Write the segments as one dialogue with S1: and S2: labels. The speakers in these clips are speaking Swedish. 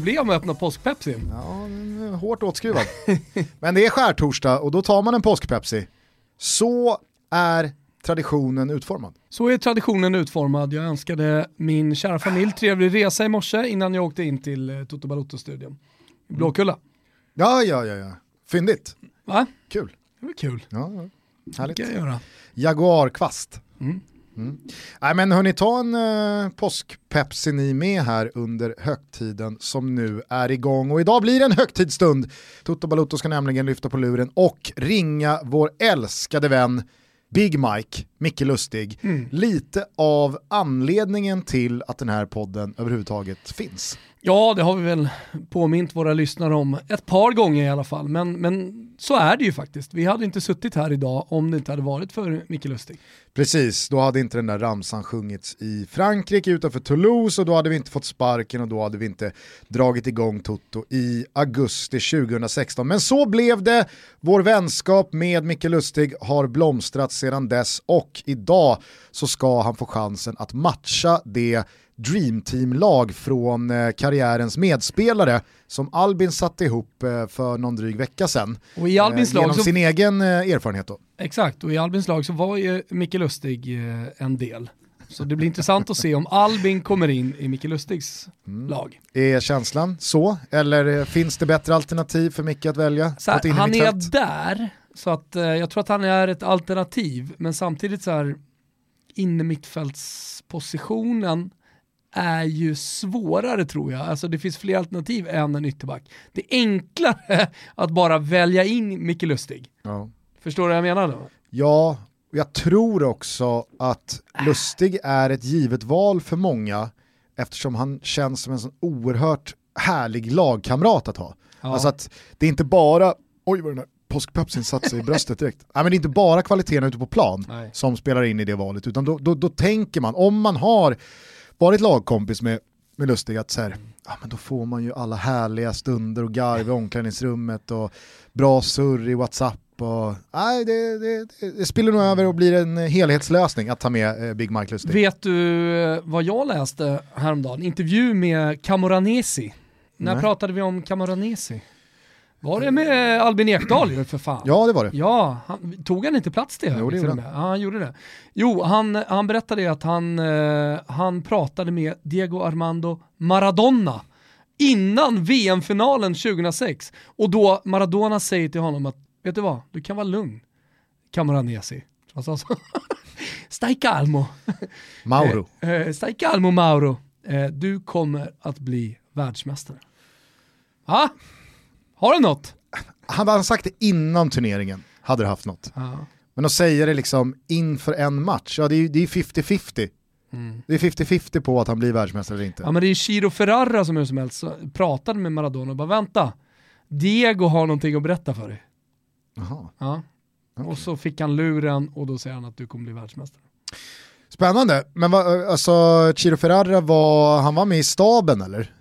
S1: Problem med att öppna påskpepsi.
S2: Ja, är hårt åtskruvad. Men det är skärtorsdag och då tar man en påskpepsi. Så är traditionen utformad.
S1: Så är traditionen utformad. Jag önskade min kära familj trevlig resa i morse innan jag åkte in till eh, Toto Balotto-studion. i Blåkulla.
S2: Ja, ja, ja, ja. Fyndigt.
S1: Va?
S2: Kul.
S1: Det var kul.
S2: Ja, ja. Härligt.
S1: Det kan jag göra.
S2: Jaguarkvast.
S1: Mm.
S2: Mm. Nej men hörni, ta en uh, påskpepsi ni med här under högtiden som nu är igång. Och idag blir det en högtidsstund. Toto Balotto ska nämligen lyfta på luren och ringa vår älskade vän Big Mike, Micke Lustig,
S1: Mm.
S2: lite av anledningen till att den här podden överhuvudtaget finns.
S1: Ja, det har vi väl påmint våra lyssnare om ett par gånger i alla fall. Men, men så är det ju faktiskt. Vi hade inte suttit här idag om det inte hade varit för Micke Lustig.
S2: Precis, då hade inte den där ramsan sjungits i Frankrike utanför Toulouse och då hade vi inte fått sparken och då hade vi inte dragit igång Toto i augusti 2016. Men så blev det, vår vänskap med Micke Lustig har blomstrat sedan dess och idag så ska han få chansen att matcha det Dreamteam-lag från eh, karriärens medspelare som Albin satte ihop eh, för någon dryg vecka sedan.
S1: Och i Albins
S2: Eh,
S1: lag
S2: genom
S1: så-
S2: sin egen erfarenhet då.
S1: Exakt, och i Albins lag så var ju Micke Lustig en del. Så det blir intressant att se om Albin kommer in i Micke Lustigs
S2: Mm.
S1: lag.
S2: Är känslan så? Eller finns det bättre alternativ för Micke att välja?
S1: Så här, han är
S2: fält?
S1: där, så att jag tror att han är ett alternativ, men samtidigt så här inne mittfältspositionen är ju svårare tror jag. Alltså det finns fler alternativ än en ytterback. Det är enklare att bara välja in Micke Lustig.
S2: Ja.
S1: Förstår du vad jag menar då?
S2: ja, och jag tror också att Lustig är ett givet val för många eftersom han känns som en sån oerhört härlig lagkamrat att ha.
S1: Ja.
S2: Alltså att det är inte bara, oj vad den här påskpepsin satt sig i bröstet direkt. Nej men det är inte bara kvaliteten ute på plan
S1: Nej.
S2: som spelar in i det valet, utan då, då, då tänker man, om man har varit lagkompis med, med Lustig, att så här, ja, men då får man ju alla härliga stunder och garv i omklädningsrummet och bra surr i WhatsApp. Och, nej, det, det, det, spiller nog över och blir en helhetslösning att ta med eh, Big Mike Lustig.
S1: Vet du eh, vad jag läste häromdagen? Intervju med Camoranesi. När
S2: Nej.
S1: pratade vi om Camoranesi? Var det med Albin Ekdal ju för fan?
S2: Ja, det var det.
S1: Ja, han, tog han inte plats till
S2: Jo, det gjorde?
S1: Ja, han gjorde det. Jo, han, han berättade att han, eh, han pratade med Diego Armando Maradona innan VM-finalen 2006. Och då Maradona säger till honom att, vet du vad, du kan vara lugn. Camoranesi. Vad sa han så? Stai calmo.
S2: Mauro.
S1: Eh, eh, stai calmo Mauro. Eh, du kommer att bli världsmästare. Ja, har du något?
S2: Hade han sagt det innan turneringen hade det haft något.
S1: Ja.
S2: Men att säga det liksom inför en match, ja det är ju det är 50-50.
S1: Mm.
S2: Det är 50-50 på att han blir världsmästare eller inte.
S1: Ja men det är Chiro Ferrara som hur som helst pratade med Maradona och bara vänta, Diego har någonting att berätta för dig.
S2: Jaha.
S1: Ja. Och så fick han luren och då säger han att du kommer bli världsmästare.
S2: Spännande, men vad, alltså Chiro Ferrara var, han var med i staben eller?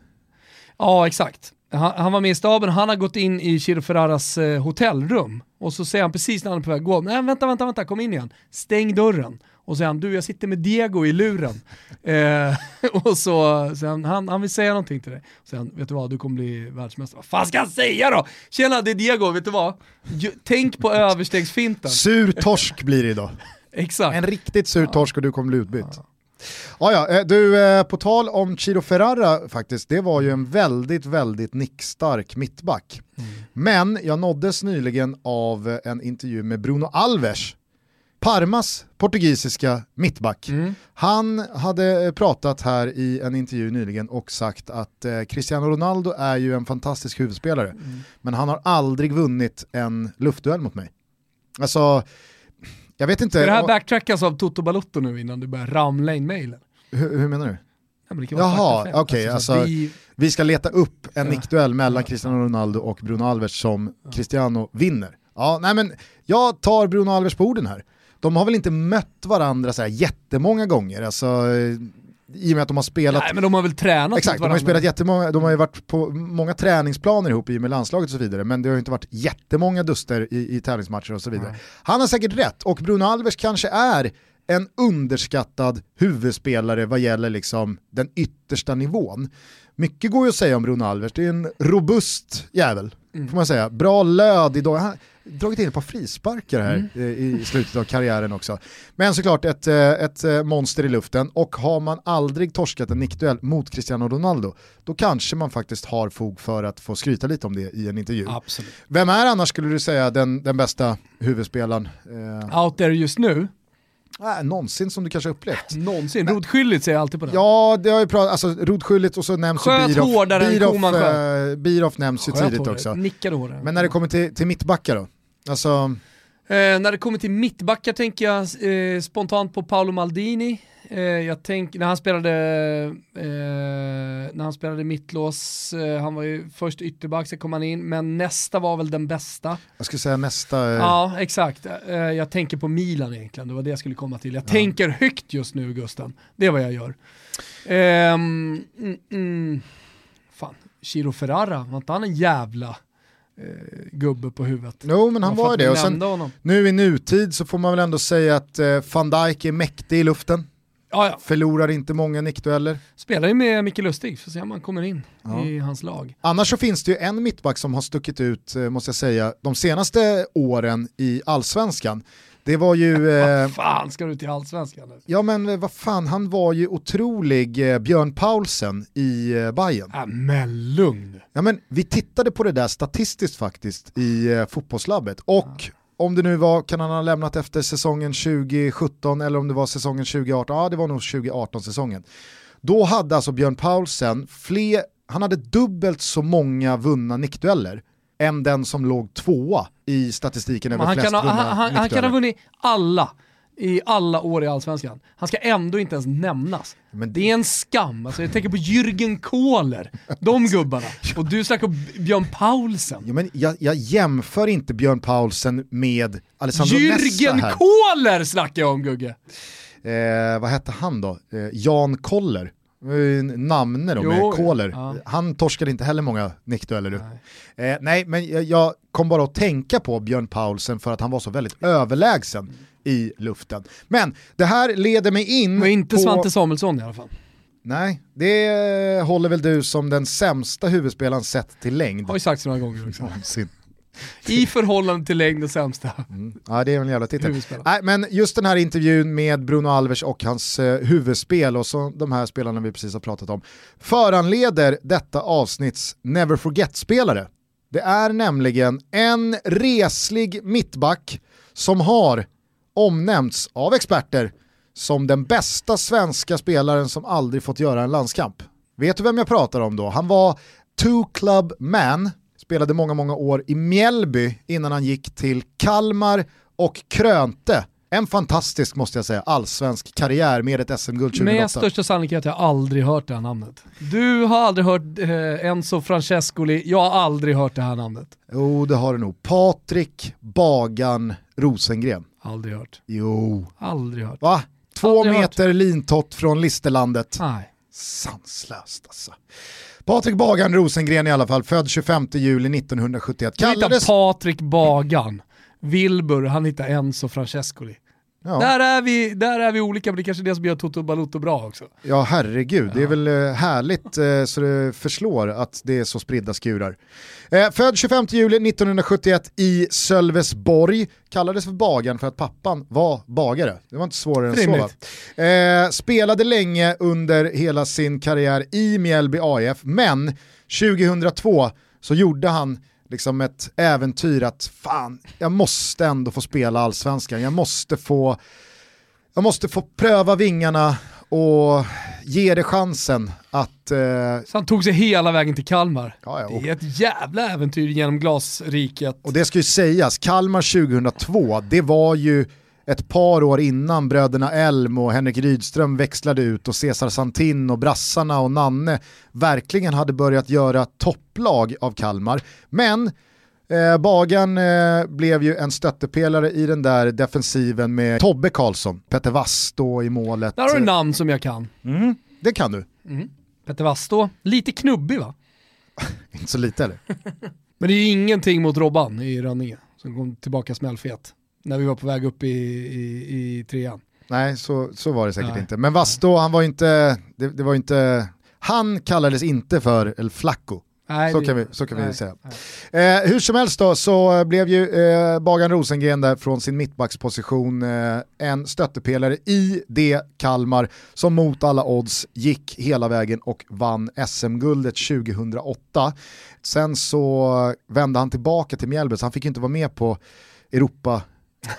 S1: Ja exakt. Han, han var med i staben, han har gått in i Chiro Ferraras eh, hotellrum och så säger han precis när han är på väg att gå, nej vänta, vänta, vänta, kom in igen, stäng dörren. Och så säger han, du jag sitter med Diego i luren. eh, och så säger han, han, han vill säga någonting till dig. Så säger han, vet du vad, du kommer bli världsmästare. Vad fan ska han säga då? Tjena, det är Diego, vet du vad? Tänk på överstegsfinten.
S2: Sur torsk blir det idag.
S1: Exakt.
S2: En riktigt sur torsk och du kommer bli utbytt. Ja, ja, eh, du, eh, på tal om Chiro Ferrara faktiskt, det var ju en väldigt, väldigt nickstark mittback. Men jag nåddes nyligen av eh, en intervju med Bruno Alves, Parmas portugisiska mittback.
S1: Mm.
S2: Han hade pratat här i en intervju nyligen och sagt att eh, Cristiano Ronaldo är ju en fantastisk huvudspelare, men han har aldrig vunnit en luftduell mot mig. Alltså, jag vet inte,
S1: Ska det här backtrackas av Toto Balotto nu innan du börjar ramla in mailen?
S2: hur, hur menar du?
S1: Ja,
S2: Jaha, okej,
S1: så
S2: alltså,
S1: att vi-
S2: Vi ska leta upp en
S1: Ja.
S2: nickduell mellan Cristiano Ronaldo och Bruno Alves som Cristiano vinner. Ja, nej men jag tar Bruno Alves på orden här. De har väl inte mött varandra så här jättemånga gånger, alltså, i och med att de har spelat
S1: Nej men de har väl tränat
S2: Exakt, de har ju spelat jättemånga, de har ju varit på många träningsplaner ihop i och med landslaget och så vidare, men det har ju inte varit jättemånga duster i, i tävlingsmatcher och så vidare. Han har säkert rätt, och Bruno Alves kanske är en underskattad huvudspelare vad gäller liksom den yttersta nivån. Mycket går ju att säga om Bruno Alves, det är en robust jävel, mm. får man säga. Bra löd i dag dragit in ett par frisparkar här mm. i slutet av karriären också. Men såklart ett, eh, ett eh, monster i luften och har man aldrig torskat en nickduell mot Cristiano Ronaldo, då kanske man faktiskt har fog för att få skryta lite om det i en intervju.
S1: Absolut.
S2: Vem är annars skulle du säga den, den bästa huvudspelaren?
S1: Eh... Out there just nu?
S2: Äh, någonsin som du kanske upplevt.
S1: Någonsin, Rodskylligt säger jag alltid på det.
S2: Ja, det har ju pratat, alltså Rodskylligt och så nämns
S1: Sköt
S2: ju Biroff.
S1: hårdare
S2: Biroff, Biroff nämns ju tidigt hårdare. också.
S1: Nickade hårdare.
S2: Men när det kommer till, till mittbackar då? Alltså...
S1: Eh, när det kommer till mittbackar tänker jag eh, spontant på Paolo Maldini. Eh, jag tänk, när han spelade, eh, när han spelade mittlås, eh, han var ju först ytterback, så kom han in, men nästa var väl den bästa.
S2: Jag skulle säga nästa.
S1: Eh, ja, exakt. jag tänker på Milan egentligen, det var det jag skulle komma till. Jag ja. tänker högt just nu, Gusten. Det är vad jag gör. Mm, mm, fan, Chiro Ferrara, var inte han en jävla gubbe på huvudet.
S2: Jo men han var ju det och sen, nu i nutid så får man väl ändå säga att eh, van Dijk är mäktig i luften.
S1: Ja, ja.
S2: Förlorar inte många nickdueller.
S1: Spelar ju med Micke Lustig, får se om han kommer in ja. i hans lag.
S2: Annars så finns det ju en mittback som har stuckit ut, eh, måste jag säga, de senaste åren i allsvenskan. Det var ju...
S1: Eh, vad fan ska du till allsvenskan?
S2: Ja men eh, vad fan, han var ju otrolig eh, Björn Paulsen i eh, Bayern.
S1: Ja, men lugn.
S2: Ja men vi tittade på det där statistiskt faktiskt i eh, fotbollslabbet och ja. om det nu var, kan han ha lämnat efter säsongen 2017 eller om det var säsongen 2018, ja det var nog 2018 säsongen. Då hade alltså Björn Paulsen fler, han hade dubbelt så många vunna nickdueller än den som låg tvåa i statistiken över flest
S1: kan
S2: ha,
S1: han, han, han kan ha vunnit alla i alla år i Allsvenskan. Han ska ändå inte ens nämnas. Men det är en skam. Alltså, jag tänker på Jürgen Kohler, de gubbarna. Och du snackar om Björn Paulsen.
S2: Ja, men jag, jag jämför inte Björn Paulsen med Alessandro
S1: Jürgen Nesta här. Kohler snackar jag om Gugge.
S2: Eh, vad hette han då? Eh, Jan Koller namne då med Kohler. Ja. Han torskade inte heller många nickdueller. Nej. Eh, nej, men jag, kom bara att tänka på Björn Paulsen för att han var så väldigt överlägsen i luften. Men det här leder mig in
S1: Men inte på... Svante Samuelsson i alla fall.
S2: Nej, det håller väl du som den sämsta huvudspelaren sett till längd.
S1: Har ju sagts några gånger också. I förhållande till längd och sämsta.
S2: Mm. Ja det är en jävla titel. Nej, men just den här intervjun med Bruno Alves och hans eh, huvudspel och så de här spelarna vi precis har pratat om föranleder detta avsnitts Never Forget-spelare. Det är nämligen en reslig mittback som har omnämnts av experter som den bästa svenska spelaren som aldrig fått göra en landskamp. Vet du vem jag pratar om då? Han var two club man spelade många, många år i Mjällby innan han gick till Kalmar och krönte en fantastisk, måste jag säga, allsvensk karriär med ett SM-guld 2008.
S1: Med största sannolikhet har jag aldrig hört det här namnet. Du har aldrig hört eh, Enzo Francescoli, jag har aldrig hört det här namnet.
S2: Jo, det har du nog. Patrik Bagan Rosengren.
S1: Aldrig hört.
S2: Jo.
S1: Aldrig hört.
S2: Va? Två aldrig meter hört. lintott från Listerlandet.
S1: Nej.
S2: Sanslöst alltså. Patrik Bagan Rosengren i alla fall, född 25 juli 1971.
S1: Kallades... Patrik Bagan. Wilbur, han hittar Enzo Francescoli. Ja. Där, är vi, där är vi olika, men det är kanske är det som gör Toto Balotto bra också.
S2: Ja herregud, det är väl eh, härligt eh, så det förslår att det är så spridda skurar. Eh, född 25 juli 1971 i Sölvesborg, kallades för Bagan för att pappan var bagare. Det var inte svårare än så va? Spelade länge under hela sin karriär i Mjällby AIF, men 2002 så gjorde han liksom ett äventyr att fan, jag måste ändå få spela allsvenskan, jag måste få, jag måste få pröva vingarna och ge det chansen att... Eh...
S1: Så han tog sig hela vägen till Kalmar. Ja, ja, och... Det är ett jävla äventyr genom glasriket.
S2: Och det ska ju sägas, Kalmar 2002, det var ju ett par år innan bröderna Elm och Henrik Rydström växlade ut och Cesar Santin och brassarna och Nanne verkligen hade börjat göra topplag av Kalmar. Men Eh, Bagan eh, blev ju en stöttepelare i den där defensiven med Tobbe Karlsson, Petter Vasto i målet.
S1: Där har du namn som jag kan.
S2: Mm, det kan du.
S1: Mm. Petter Vasto, lite knubbig va?
S2: Inte så lite eller?
S1: Men det är ju ingenting mot Robban i Rönninge som kom tillbaka smällfet när vi var på väg upp i, i, i trean.
S2: nej så, så var det säkert nej. inte. Men Vasto, han var inte, det, det var inte, han kallades inte för El Flacco. Nej, så, kan vi, så kan nej, vi säga. Eh, hur som helst då så blev ju eh, Bagan Rosengren där från sin mittbacksposition eh, en stöttepelare i det Kalmar som mot alla odds gick hela vägen och vann SM-guldet 2008. Sen så vände han tillbaka till Mjällby så han fick inte vara med på Europa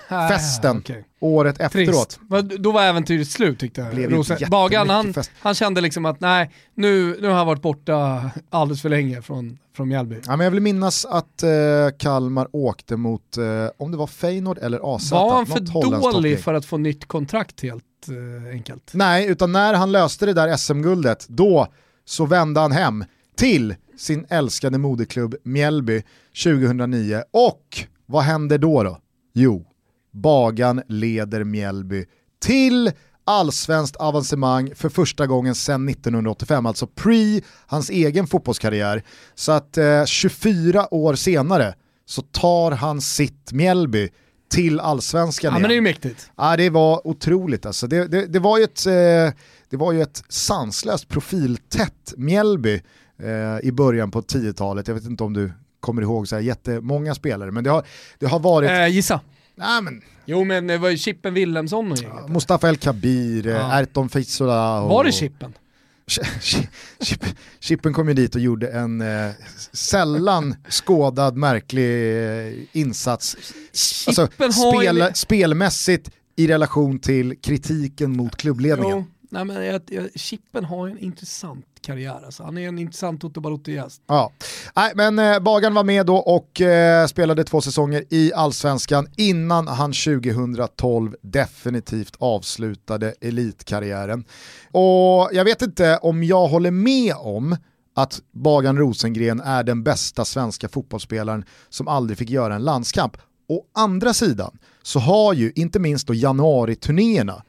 S2: festen okay. året efteråt.
S1: Då var äventyret slut tyckte jag. Bagan han, han kände liksom att nej, nu, nu har han varit borta alldeles för länge från, från Mjällby.
S2: Ja, men jag vill minnas att eh, Kalmar åkte mot, eh, om det var Feyenoord eller AZ.
S1: Var han för dålig för att få nytt kontrakt helt eh, enkelt?
S2: Nej, utan när han löste det där SM-guldet, då så vände han hem till sin älskade moderklubb Mjällby 2009 och vad händer då då? Jo, Bagan leder Mjällby till allsvenskt avancemang för första gången sedan 1985, alltså pre hans egen fotbollskarriär. Så att eh, 24 år senare så tar han sitt Mjällby till allsvenskan
S1: Ja men det är ju mäktigt.
S2: Ja det var otroligt alltså. Det, det, det var ju ett, eh, det var ju ett sanslöst profiltätt Mjällby eh, i början på 10-talet. Jag vet inte om du kommer ihåg så här jättemånga spelare, men det har, det har varit...
S1: Eh, gissa.
S2: Nej, men...
S1: Jo men det var ju Chippen Wilhelmsson och
S2: ja, Mustafa El Kabir, ja. Erton Fizzola
S1: och... Var det Chippen?
S2: Chippen kom ju dit och gjorde en eh, sällan skådad märklig eh, insats. Alltså, spel. Spelmässigt i relation till kritiken mot klubbledningen. Jo,
S1: nej, men jag, jag, Chippen har en intressant karriär. Alltså. Han är en intressant Toto Balotto-gäst.
S2: Ja, Nej, men eh, Bagan var med då och eh, spelade två säsonger i allsvenskan innan han 2012 definitivt avslutade elitkarriären. Och jag vet inte om jag håller med om att Bagan Rosengren är den bästa svenska fotbollsspelaren som aldrig fick göra en landskamp. Å andra sidan så har ju inte minst då januari-turnéerna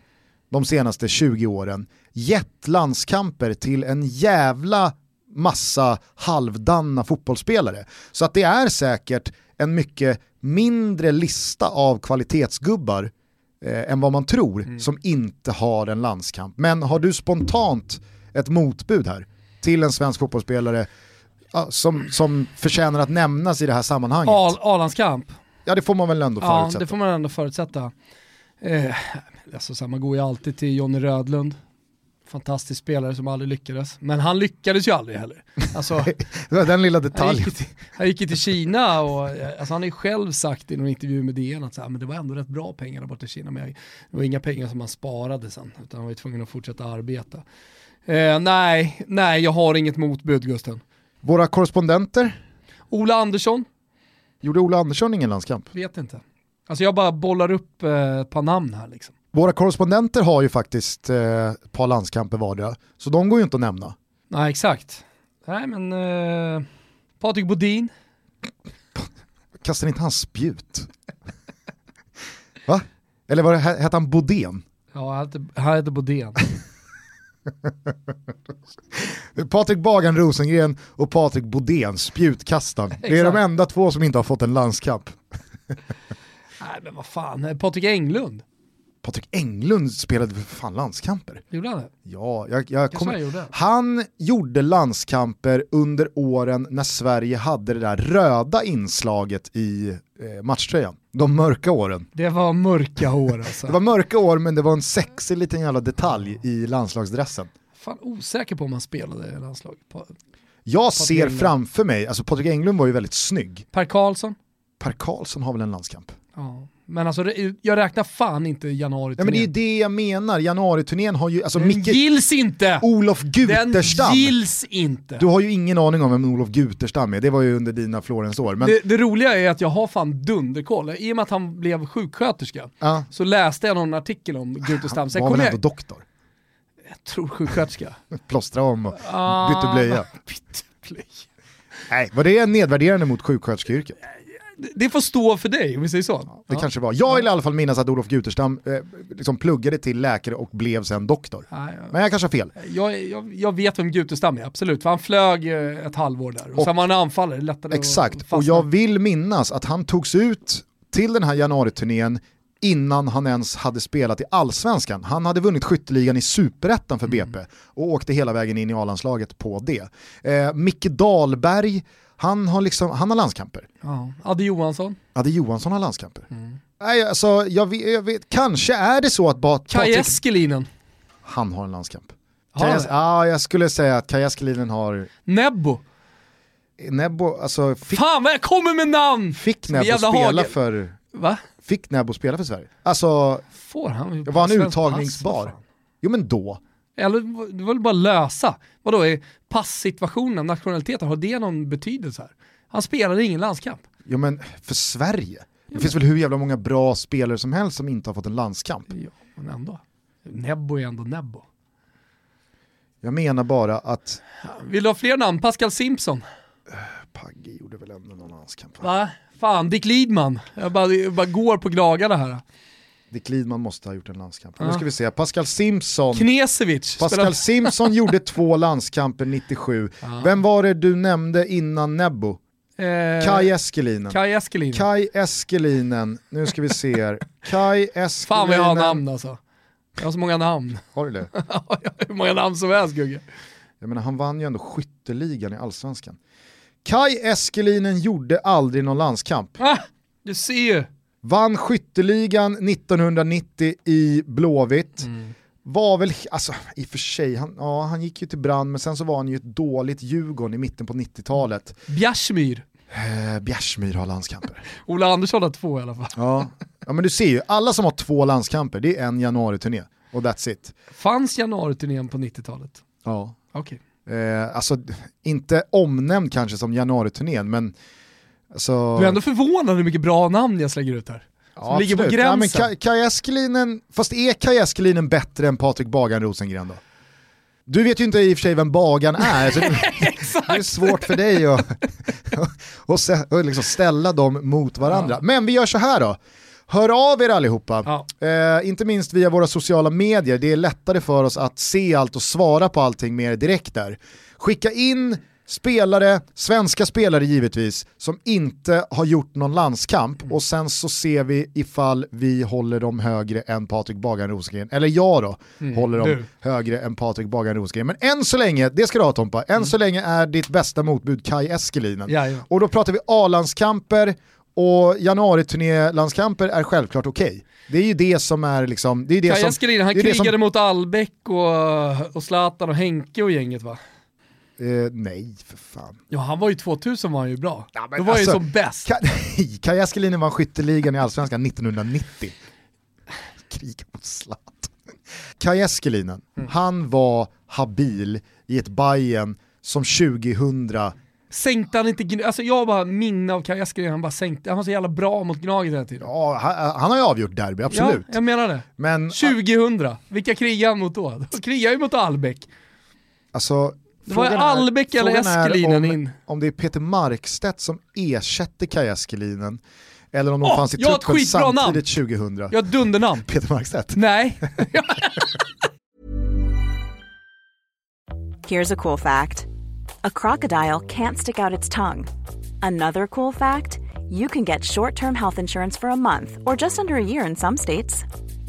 S2: de senaste 20 åren gett landskamper till en jävla massa halvdanna fotbollsspelare. Så att det är säkert en mycket mindre lista av kvalitetsgubbar eh, än vad man tror mm. som inte har en landskamp. Men har du spontant ett motbud här till en svensk fotbollsspelare som, som förtjänar att nämnas i det här sammanhanget?
S1: A-landskamp?
S2: Ja det får man väl ändå förutsätta.
S1: Ja det får man ändå förutsätta. Eh, alltså, så man går ju alltid till Jonny Rödlund, fantastisk spelare som aldrig lyckades. Men han lyckades ju aldrig heller. Alltså,
S2: den lilla detaljen.
S1: Han gick ju till, Kina och alltså, han har ju själv sagt i någon intervju med DN att så här, men det var ändå rätt bra pengar där borta i Kina, men det var inga pengar som han sparade sen, utan han var ju tvungen att fortsätta arbeta. Eh, nej, nej, jag har inget motbud Gusten.
S2: Våra korrespondenter?
S1: Ola Andersson.
S2: Gjorde Ola Andersson ingen landskamp?
S1: Vet inte. Alltså jag bara bollar upp eh, ett par namn här liksom.
S2: Våra korrespondenter har ju faktiskt eh, ett par landskamper vardera, så de går ju inte att nämna.
S1: Nej, exakt. Nej, men eh, Patrik Bodin.
S2: Kastar inte han spjut? Va? Eller var det, hette han Bodén?
S1: Ja, han hette, han hette Bodén.
S2: Patrik Bagan Rosengren och Patrik Bodén, spjutkastaren. Det är de enda två som inte har fått en landskamp.
S1: Nej men vad fan, Patrik Englund.
S2: Patrik Englund spelade för fan landskamper.
S1: Gjorde han det?
S2: Ja, jag, jag kommer... Gjorde. Han gjorde landskamper under åren när Sverige hade det där röda inslaget i eh, matchtröjan. De mörka åren.
S1: Det var mörka år alltså.
S2: det var mörka år men det var en sexig liten jävla detalj i landslagsdressen.
S1: Fan osäker på om han spelade i landslaget.
S2: Jag Patrik ser Englund. framför mig, alltså Patrik Englund var ju väldigt snygg.
S1: Per Karlsson?
S2: Per Karlsson har väl en landskamp?
S1: Ja. Men alltså jag räknar fan inte januari
S2: ja, men det är det jag menar, januariturnén har ju... Alltså,
S1: Den Micke, gills inte!
S2: Olof Guterstam!
S1: Den gills inte!
S2: Du har ju ingen aning om vem Olof Guterstam är, det var ju under dina Florens år. Men...
S1: Det, det, roliga är att jag har fan dunderkoll, i och med att han blev sjuksköterska ja. så läste jag någon artikel om Guterstam.
S2: Han var väl ändå jag... doktor?
S1: Jag tror sjuksköterska.
S2: Plåstra om och ah, bytte blöja. bytte blöja. Nej, var det nedvärderande mot sjuksköterskeyrket?
S1: Det får stå för dig om vi säger så.
S2: det ja. kanske var. Jag vill i alla fall minnas att Olof Guterstam eh, liksom pluggade till läkare och blev sen doktor. Ja, ja. Men jag kanske har fel.
S1: Jag, jag, jag, vet vem Guterstam är, absolut. För han flög eh, ett halvår där och, och sen var han anfallare, lättare
S2: Exakt, och jag vill minnas att han togs ut till den här januariturnén innan han ens hade spelat i allsvenskan. Han hade vunnit skytteligan i superettan för BP och åkte hela vägen in i A-landslaget på det. Eh, Micke Dahlberg, han har, liksom, han har landskamper.
S1: Ja. Adde Johansson.
S2: Adde Johansson har landskamper. Nej, alltså, jag vet, jag vet, kanske är det så att Bat-
S1: Kaj Eskelinen.
S2: han har en landskamp.
S1: Har han
S2: Kaj-
S1: det?
S2: Ja, jag skulle säga att Kaj Eskelinen har,
S1: Nebbo.
S2: Nebbo, alltså fick,
S1: Fan vad jag kommer med namn!
S2: fick Nebbo spela
S1: hagel.
S2: för,
S1: Va?
S2: fick Nebbo spela för Sverige? Alltså,
S1: Får han?
S2: var han uttagningsbar?
S1: pass?
S2: Jo men då.
S1: Eller det var väl bara lösa. Vadå, är passsituationen, nationaliteten, har det någon betydelse här? Han spelade ingen landskamp.
S2: Jo men för Sverige. Det finns väl hur jävla många bra spelare som helst som inte har fått en landskamp.
S1: Ja, men ändå. Nebbo är ändå Nebbo.
S2: Jag menar bara att
S1: Vill du ha fler namn? Pascal Simpson.
S2: Pagge gjorde väl ändå någon landskamp. va?
S1: Va? Fan, Dick Lidman. Jag bara, jag bara går på glagarna här.
S2: Dick Lidman måste ha gjort en landskamp. Nu
S1: Ja.
S2: ska vi se, Pascal Simpson.
S1: Knesevic.
S2: Pascal Simpson gjorde två landskamper 97.
S1: Ja.
S2: Vem var det du nämnde innan Nebbo?
S1: Eh,
S2: Kai Eskelinen.
S1: Kai Eskelinen.
S2: Kai Eskelinen, nu ska vi se här. Kai Eskelinen.
S1: Fan vad jag har namn alltså. Jag har så många namn.
S2: Har du det?
S1: Jag har Hur många namn som helst Gugge.
S2: Jag menar, han vann ju ändå skytteligan i allsvenskan. Kai Eskelinen gjorde aldrig någon landskamp.
S1: Ah, du ser ju.
S2: Vann skytteligan 1990 i Blåvitt.
S1: Mm.
S2: Var väl, alltså i och för sig, han, ja, han gick ju till brand men sen så var han ju ett dåligt Djurgården i mitten på 90-talet.
S1: Bjärsmyr.
S2: Eh, Bjärsmyr har landskamper.
S1: Ola Andersson har två i alla fall.
S2: Ja. ja men du ser ju, alla som har två landskamper det är en januari-turné och that's it.
S1: Fanns januariturnén på 90-talet?
S2: Ja.
S1: Okej.
S2: Eh, alltså inte omnämnd kanske som januariturnén men alltså,
S1: Du är ändå förvånad hur mycket bra namn jag slänger ut här.
S2: ja,
S1: ligger på
S2: absolut. Ja,
S1: gränsen.
S2: Kaj- Kaj Eskelinen, fast är Kaj Eskelinen bättre än Patrik Bagan Rosengren då? Du vet ju inte i och för sig vem Bagan är, så det, är svårt för dig att, sä- att liksom ställa dem mot varandra. Men vi gör så här då, hör av er allihopa.
S1: Ja.
S2: Eh, inte minst via våra sociala medier, det är lättare för oss att se allt och svara på allting mer direkt där. Skicka in spelare, svenska spelare givetvis, som inte har gjort någon landskamp och sen så ser vi ifall vi håller dem högre än Patrik Bagan Rosengren, eller jag då, håller dem
S1: du.
S2: högre än Patrik Bagan Rosengren. Men än så länge, det ska du ha Tompa, än så länge är ditt bästa motbud Kai Eskelinen.
S1: Jajamän.
S2: Och då pratar vi A-landskamper och januariturné-landskamper är självklart okej. Det är ju det som är liksom, det är det
S1: Kaj
S2: som...
S1: Eskelinen, han
S2: det
S1: krigade
S2: som-
S1: mot Albeck och, och Zlatan och Henke och gänget va?
S2: Eh, nej, för fan.
S1: Ja han var ju 2000 var han ju bra.
S2: Ja,
S1: Då var han
S2: alltså-
S1: ju som bäst.
S2: Ka- Nej, Kaj Eskelinen vann skytteligan i Allsvenskan 1990. Krig mot Zlatan. Kaj Eskelinen,
S1: Mm.
S2: han var habil i ett Bayern som 2000
S1: Sänkte han inte, alltså jag bara minne av Kaj Eskelinen, han bara sänkte, han var så jävla bra mot Gnaget hela tiden.
S2: Ja, han, han har ju avgjort derby, absolut.
S1: Ja, jag menar det.
S2: Men
S1: 2000, vilka krigade han mot då? Då krigade ju mot Albeck.
S2: alltså,
S1: Det var Albeck eller Eskelinen
S2: om,
S1: in.
S2: Om det är Peter Markstedt som ersätter Kaj Eskelinen, eller om de
S1: Åh,
S2: fanns i truppen
S1: skitbra namn.
S2: samtidigt 2000.
S1: Jag har ett dundernamn.
S2: Peter Markstedt.
S1: Nej.
S3: Here's a cool fact a crocodile can't stick out its tongue. Another cool fact you can get short term health insurance for a month or just under a year in some states.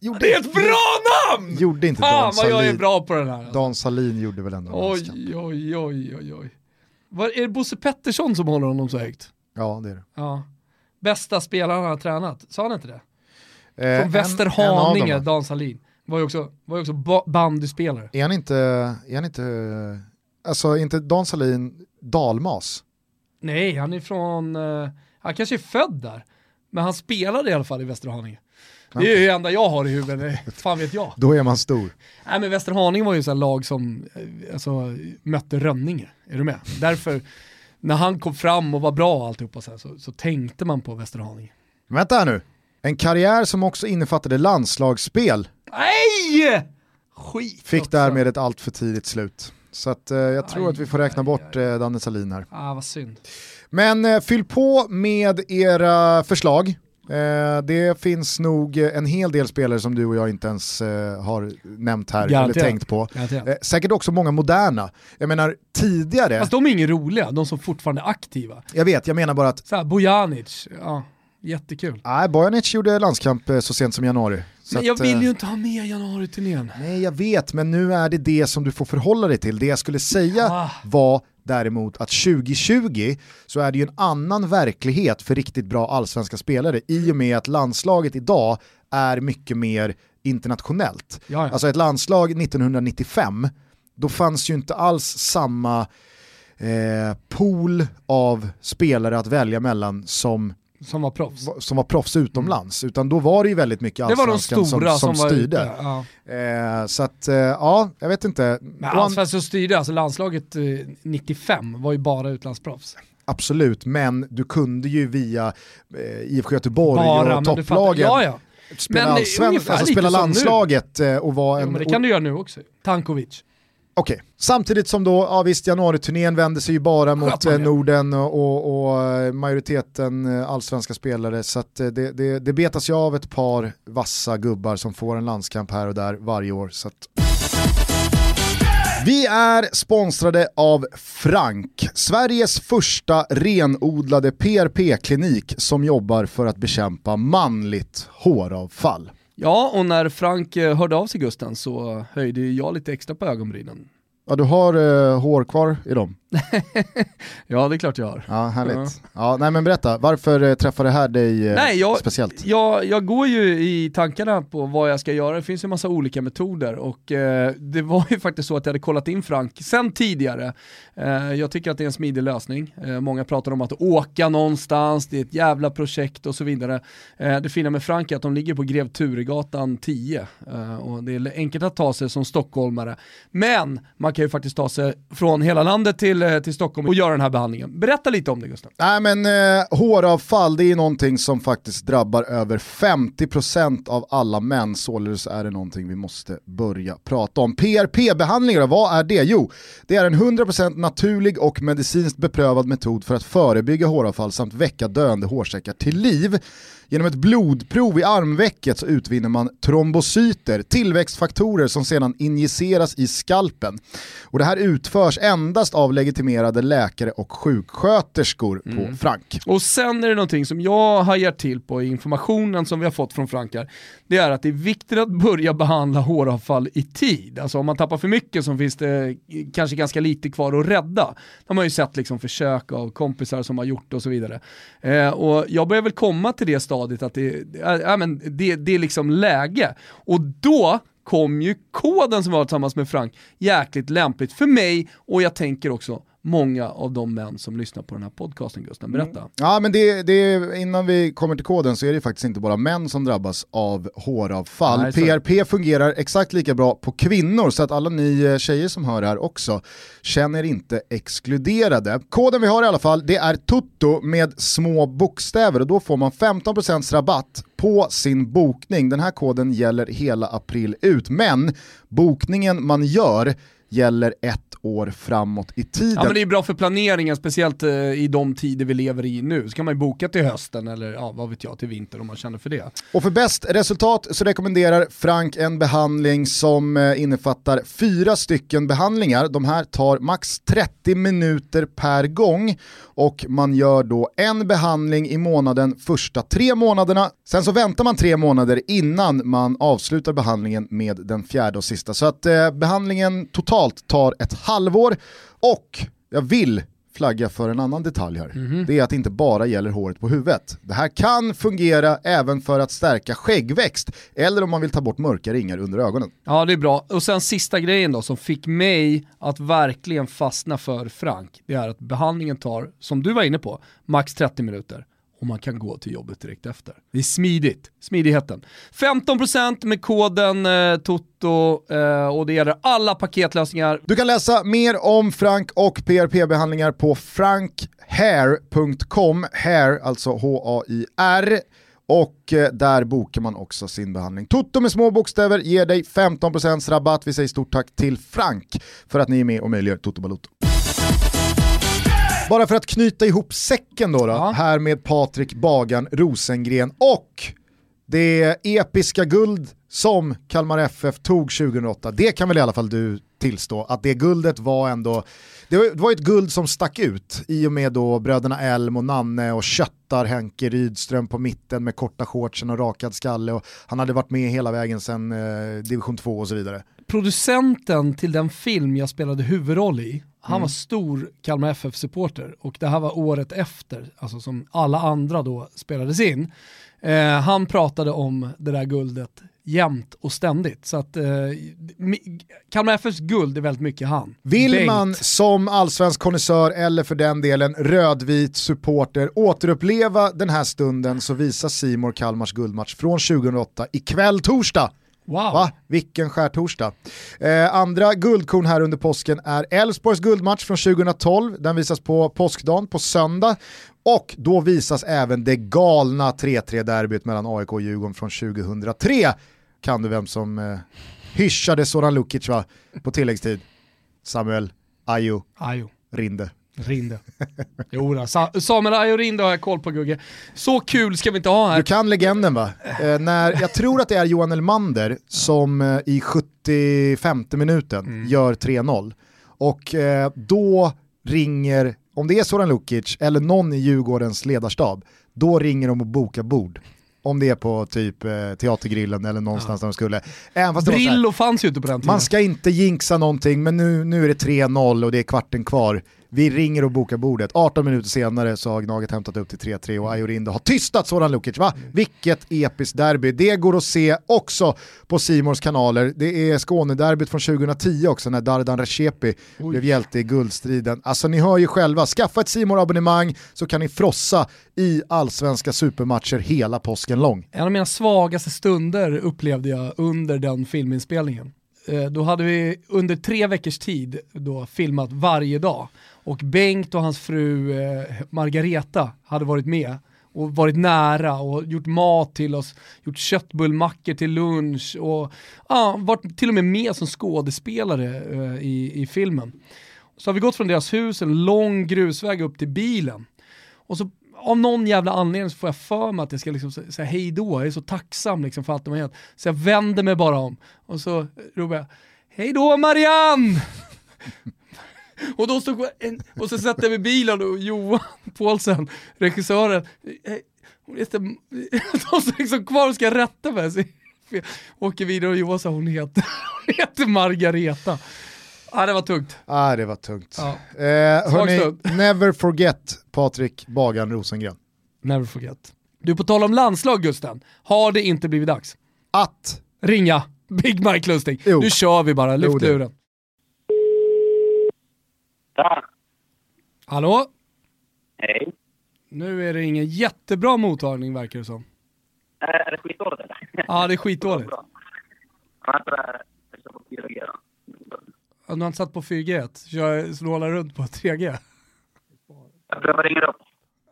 S2: Gjorde,
S1: Det är ett bra namn!
S2: Gjorde inte
S1: Fan
S2: Dan
S1: vad jag är
S2: Salin.
S1: bra på den här.
S2: Dan Salin gjorde väl ändå.
S1: Oj, oj, oj, oj, oj. Var, är det Bosse Pettersson som håller honom så högt?
S2: Ja, det är det.
S1: Ja. Bästa spelaren han har tränat, sa han inte det?
S2: Eh,
S1: Från
S2: en- en av
S1: Västerhaninge? Dan Salin. Var ju också, var ju också ba- bandyspelare.
S2: Är han inte, är han inte, alltså inte Dan Salin dalmas?
S1: Nej, han är från, eh, han kanske är född där. Men han spelade i alla fall i Västerhaninge. Det är ju det enda jag har i huvudet, fan vet jag.
S2: Då är man stor.
S1: Nej men Västerhaninge var ju så här lag som eh, alltså, mötte Rönninge, är du med? Därför, när han kom fram och var bra och alltihopa så, här, så, så tänkte man på Västerhaninge.
S2: Vänta här nu. En karriär som också innefattade landslagsspel
S1: Nej! Skit
S2: fick
S1: också.
S2: därmed ett allt för tidigt slut. Så att, eh, jag tror
S1: Aj,
S2: att vi får räkna
S1: aj,
S2: bort eh, Danne Salin här.
S1: Ah, vad synd.
S2: Men eh, fyll på med era förslag. Eh, det finns nog en hel del spelare som du och jag inte ens eh, har nämnt här
S1: Garanterat.
S2: eller tänkt på. Eh, säkert också många moderna. Jag menar tidigare,
S1: Fast de är inget roliga, de som fortfarande är aktiva.
S2: jag vet, jag menar bara att
S1: Så här, Bojanic, ja, jättekul.
S2: nej, Bojanic gjorde landskamp eh, så sent som i januari. Så
S1: Men jag
S2: att,
S1: vill
S2: eh,
S1: ju inte ha med januari-turnén.
S2: Nej jag vet, men nu är det det som du får förhålla dig till. Det jag skulle säga
S1: Ah.
S2: var däremot att 2020 så är det ju en annan verklighet för riktigt bra allsvenska spelare i och med att landslaget idag är mycket mer internationellt.
S1: Ja, ja.
S2: Alltså ett landslag 1995, då fanns ju inte alls samma eh, pool av spelare att välja mellan som,
S1: Som var proffs.
S2: som var proffs utomlands, utan då var det ju väldigt mycket
S1: Det var de
S2: allsvenskan
S1: stora
S2: som, som,
S1: var
S2: styrde.
S1: Ja.
S2: Eh, så att, eh, ja, jag vet inte.
S1: Men allsvenskan styrde, alltså landslaget eh, 95 var ju bara utlandsproffs.
S2: Absolut, men du kunde ju via eh, IFK Göteborg
S1: Bara,
S2: och topplagen
S1: Ja, ja.
S2: spela,
S1: Men
S2: alltså, spela
S1: som nu.
S2: landslaget eh, och vara
S1: Jo,
S2: en...
S1: men det kan du göra nu också. Tankovic.
S2: Okej, samtidigt som då, ja visst januariturnén vände sig ju bara mot
S1: man
S2: eh? Norden och, och, eh, majoriteten eh, allsvenska spelare så att det, det, det betas ju av ett par vassa gubbar som får en landskamp här och där varje år. Så att... Vi är sponsrade av Frank, Sveriges första renodlade PRP-klinik som jobbar för att bekämpa manligt håravfall.
S1: Ja, och när Frank eh, hörde av sig Gusten så höjde jag lite extra på ögonbrynen.
S2: Ja, du har eh, hår kvar i dem?
S1: Ja, det är klart jag har.
S2: Ja, härligt. Ja. nej men berätta, varför eh, träffar det här dig eh,
S1: Nej, jag-
S2: speciellt?
S1: Jag, jag går ju i tankarna på vad jag ska göra, det finns ju en massa olika metoder och eh, det var ju faktiskt så att jag hade kollat in Frank sen tidigare. Eh, jag tycker att det är en smidig lösning. Eh, många pratar om att åka någonstans, det är ett jävla projekt och så vidare. Eh, det fina med Frank är att de ligger på Grev Turegatan 10 eh, och det är enkelt att ta sig som stockholmare. Men man kan ju faktiskt ta sig från hela landet till, Eh, till Stockholm och göra den här behandlingen. Berätta lite om det Gustav.
S2: Nej men eh, håravfall det är någonting som faktiskt drabbar över 50% av alla män, således är det någonting vi måste börja prata om. PRP-behandlingar, vad är det? Jo, det är en 100% naturlig och medicinskt beprövad metod för att förebygga håravfall samt väcka döende hårsäckar till liv. Genom ett blodprov i armvecket så utvinner man trombocyter, tillväxtfaktorer som sedan injiceras i skalpen. Och det här utförs endast av legitimerade läkare och sjuksköterskor på Frank.
S1: Och sen är det någonting som jag hajar till på i informationen som vi har fått från Frankar. Det är att det är viktigt att börja behandla håravfall i tid. Alltså om man tappar för mycket så finns det kanske ganska lite kvar att rädda. Det har ju sett liksom försök av kompisar som har gjort och så vidare. Eh, och jag börjar väl komma till det stadiet att det, ja, men det, det är liksom läge. Och då kom ju koden som var tillsammans med Frank jäkligt lämpligt för mig och jag tänker också många av de män som lyssnar på den här podcasten Gustav. Berätta.
S2: Ja men det, det, innan vi kommer till koden så är det faktiskt inte bara män som drabbas av håravfall.
S1: Nej, så-
S2: PRP fungerar exakt lika bra på kvinnor så att alla ni eh, tjejer som hör det här också känner inte exkluderade. Koden vi har i alla fall det är TUTTO med små bokstäver och då får man 15% rabatt på sin bokning. Den här koden gäller hela april ut men bokningen man gör gäller ett år framåt i tiden.
S1: Ja men det är bra för planeringen, speciellt eh, i de tider vi lever i nu. Så kan man ju boka till hösten eller ja, vad vet jag, till vintern om man känner för det.
S2: Och för bäst resultat så rekommenderar Frank en behandling som eh, innefattar fyra stycken behandlingar. De här tar max 30 minuter per gång och man gör då en behandling i månaden första tre månaderna. Sen så väntar man tre månader innan man avslutar behandlingen med den fjärde och sista. Så att eh, behandlingen totalt tar ett halvår och jag vill flagga för en annan detalj här. Det är att det inte bara gäller håret på huvudet. Det här kan fungera även för att stärka skäggväxt eller om man vill ta bort mörka ringar under ögonen.
S1: Ja det är bra. Och sen sista grejen då som fick mig att verkligen fastna för Frank, det är att behandlingen tar, som du var inne på, max 30 minuter. Och man kan gå till jobbet direkt efter. Det är smidigt, smidigheten. 15% med koden eh, TOTO eh, och det gäller alla paketlösningar.
S2: Du kan läsa mer om Frank och PRP-behandlingar på frankhair.com, hair alltså H-A-I-R. och eh, där bokar man också sin behandling. Toto med små bokstäver ger dig 15% rabatt. Vi säger stort tack till Frank för att ni är med och möjliggör Toto Balotto. Bara för att knyta ihop säcken då, då
S1: Ja.
S2: här med Patrik Bagan Rosengren och det episka guld som Kalmar FF tog 2008, det kan väl i alla fall du tillstå att det guldet var ändå, det var, det var ett guld som stack ut i och med då bröderna Elm och Nanne och Köttar Henke Rydström på mitten med korta shortsen och rakad skalle och han hade varit med hela vägen sedan eh, division 2 och så vidare.
S1: Producenten till den film jag spelade huvudroll i, han
S2: Mm.
S1: var stor Kalmar FF-supporter och det här var året efter, alltså som alla andra då spelades in. Eh, han pratade om det där guldet jämt och ständigt. Så att eh, Kalmar FFs guld är väldigt mycket han.
S2: Vill
S1: Bengt.
S2: man som allsvensk konnässör eller för den delen rödvit supporter återuppleva den här stunden så visar Simor Kalmars guldmatch från 2008 ikväll torsdag.
S1: Wow.
S2: Va? Vilken skärtorsdag. Eh, andra guldkorn här under påsken är Elfsborgs guldmatch från 2012. Den visas på påskdagen på söndag. Och då visas även det galna 3-3-derbyt mellan AIK och Djurgården från 2003. Kan du vem som eh, hyschade Soran Lukic va? på tilläggstid? Samuel Ayo
S1: Ajo.
S2: Rinde.
S1: Rinde. Jo, då. Sa- Samuel Ajo Rinde har jag koll på Gugge. Så kul ska vi inte ha här.
S2: Du kan legenden va? Eh, när, jag tror att det är Johan Elmander som eh, i 75 minuten gör 3-0. Och eh, då ringer, om det är Soran Lukic eller någon i Djurgårdens ledarstab, då ringer de och bokar bord. Om det är på typ eh, Teatergrillen eller någonstans där de skulle. Även fast
S1: Brillo fanns ju inte på den tiden.
S2: man ska inte jinxa någonting, men nu, nu är det 3-0 och det är kvarten kvar. Vi ringer och bokar bordet. 18 minuter senare så har Gnaget hämtat upp till 3-3 och Ajorindo har tystat Soran Lukic. Va? Vilket episkt derby. Det går att se också på Simors kanaler. Det är Skånederbyt från 2010 också när Dardan Recepi blev hjälte i guldstriden. Alltså ni hör ju själva, skaffa ett simor abonnemang så kan ni frossa i allsvenska supermatcher hela påsken lång.
S1: En av mina svagaste stunder upplevde jag under den filminspelningen. Eh, Då hade vi under tre veckors tid då filmat varje dag och Bengt och hans fru eh, Margareta hade varit med och varit nära och gjort mat till oss, gjort köttbullmackor till lunch och ja, varit till och med med som skådespelare eh, i, i filmen. Så har vi gått från deras hus en lång grusväg upp till bilen och så av någon jävla anledning så får jag för mig att jag ska liksom säga hej då, jag är så tacksam liksom för allt de har gett. Så jag vänder mig bara om och så ropar jag hej då Marianne! och då stod en, och så sätter jag i bilen och Johan Paulsen, regissören, hon heter, de står liksom kvar och ska rätta mig. Så jag åker vidare och Johan sa hon heter, hon heter Margareta. Ja det var tungt.
S2: Ah, det var tungt.
S1: Ja.
S2: Eh, hörni, never forget Patrik Bagan Rosengren.
S1: Never forget. Du, på tal om landslag Gusten, har det inte blivit dags?
S2: Att
S1: Ringa Big Mike Lustig.
S2: Jo.
S1: Nu kör vi bara, lyft
S2: Jo, det.
S1: luren.
S4: Ja,
S1: Hallå?
S4: hej.
S1: Nu är det ingen jättebra mottagning verkar det som.
S4: Är är det skitdåligt eller?
S1: Ja, det är skitdåligt.
S4: Bra. Vänta, jag kör på 4G då.
S1: Ja, Du har inte satt på 4G, kör snåla runt på 3G.
S4: Jag prövar ringa upp.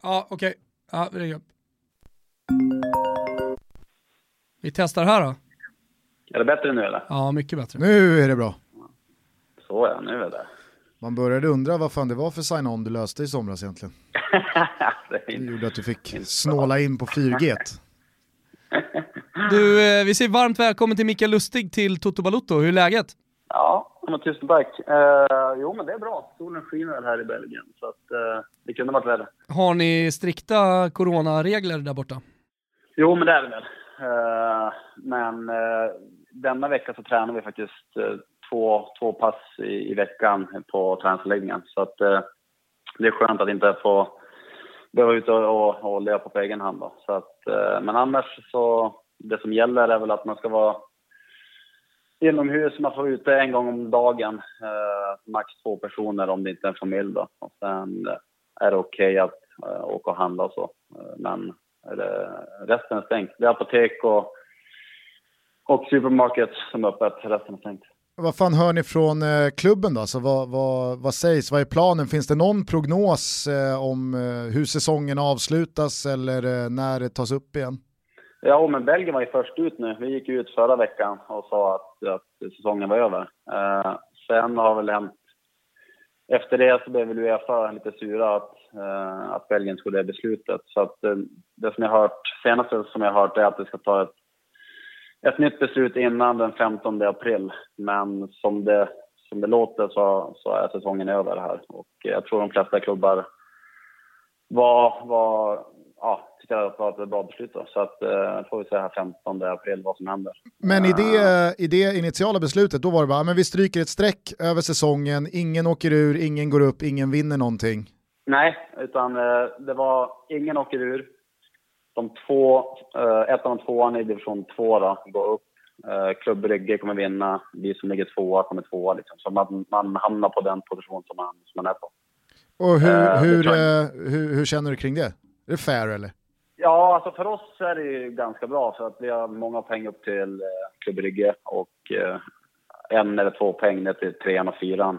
S1: Ja, okej. Ja, vi ringer upp. Vi testar här då.
S4: Är det bättre nu eller?
S1: Ja, mycket bättre.
S2: nu är det bra.
S4: Så ja, nu är det.
S2: Man började undra vad fan det var för sign-on du löste i somras egentligen.
S4: det
S2: gjorde att du fick snåla in på 4G.
S1: Du, eh, vi säger varmt välkommen till Mikael Lustig till Toto Balutto. Hur är läget?
S4: Ja, men tusen tack. Uh, jo, men det är bra. Solen skiner här i Belgien, så att uh, det kunde varit värre.
S1: Har ni strikta coronaregler där borta?
S4: Jo, men det är det väl. Eh, men eh, denna vecka så tränar vi faktiskt eh, två, två pass i, i veckan på träningsanläggningen. Så att eh, det är skönt att inte få behöva ut och, och, och löpa på egen hand. Då. Så att, eh, men annars så, det som gäller är väl att man ska vara inomhus, man får vara ute en gång om dagen. Eh, max två personer om det inte är en familj då. Och sen är det okej att eh, åka och handla och så. Eh, men det, resten är stängt. Det är apotek och, och supermarket som är öppet, resten är stängt.
S2: Vad fan hör ni från eh, klubben då? Alltså, vad, vad, vad sägs? Vad är planen? Finns det någon prognos eh, om eh, hur säsongen avslutas eller eh, när det tas upp igen?
S4: Ja, men Belgien var ju först ut nu. Vi gick ut förra veckan och sa att, att säsongen var över. Eh, sen har väl hänt... Efter det så blev väl Uefa lite sura att, eh, att Belgien skulle det beslutet. Så att eh, det som jag har hört, senaste som jag har hört är att det ska ta ett, ett nytt beslut innan den 15 april. Men som det, som det låter så, så är säsongen över här. Och jag tror de flesta klubbar var, var ja, tycker att det var ett bra beslut. Då. Så att, eh, får vi se här 15 april vad som händer.
S2: Men i det, i det initiala beslutet, då var det bara, men vi stryker ett streck över säsongen, ingen åker ur, ingen går upp, ingen vinner någonting.
S4: Nej, utan eh, det var ingen åker ur. De två, eh, ettan och tvåan i division 2 då, går upp. Eh, Klubb Brygge kommer vinna, vi som ligger tvåa kommer tvåa. Liksom. Så man, man hamnar på den position som man, som man är på.
S2: Och hur, uh, hur, uh, hur, hur, känner du kring det? Är det fair eller?
S4: Ja, alltså för oss är det ju ganska bra för att vi har många poäng upp till uh, Klubb Brygge och uh, en eller två poäng ner till trean och fyran.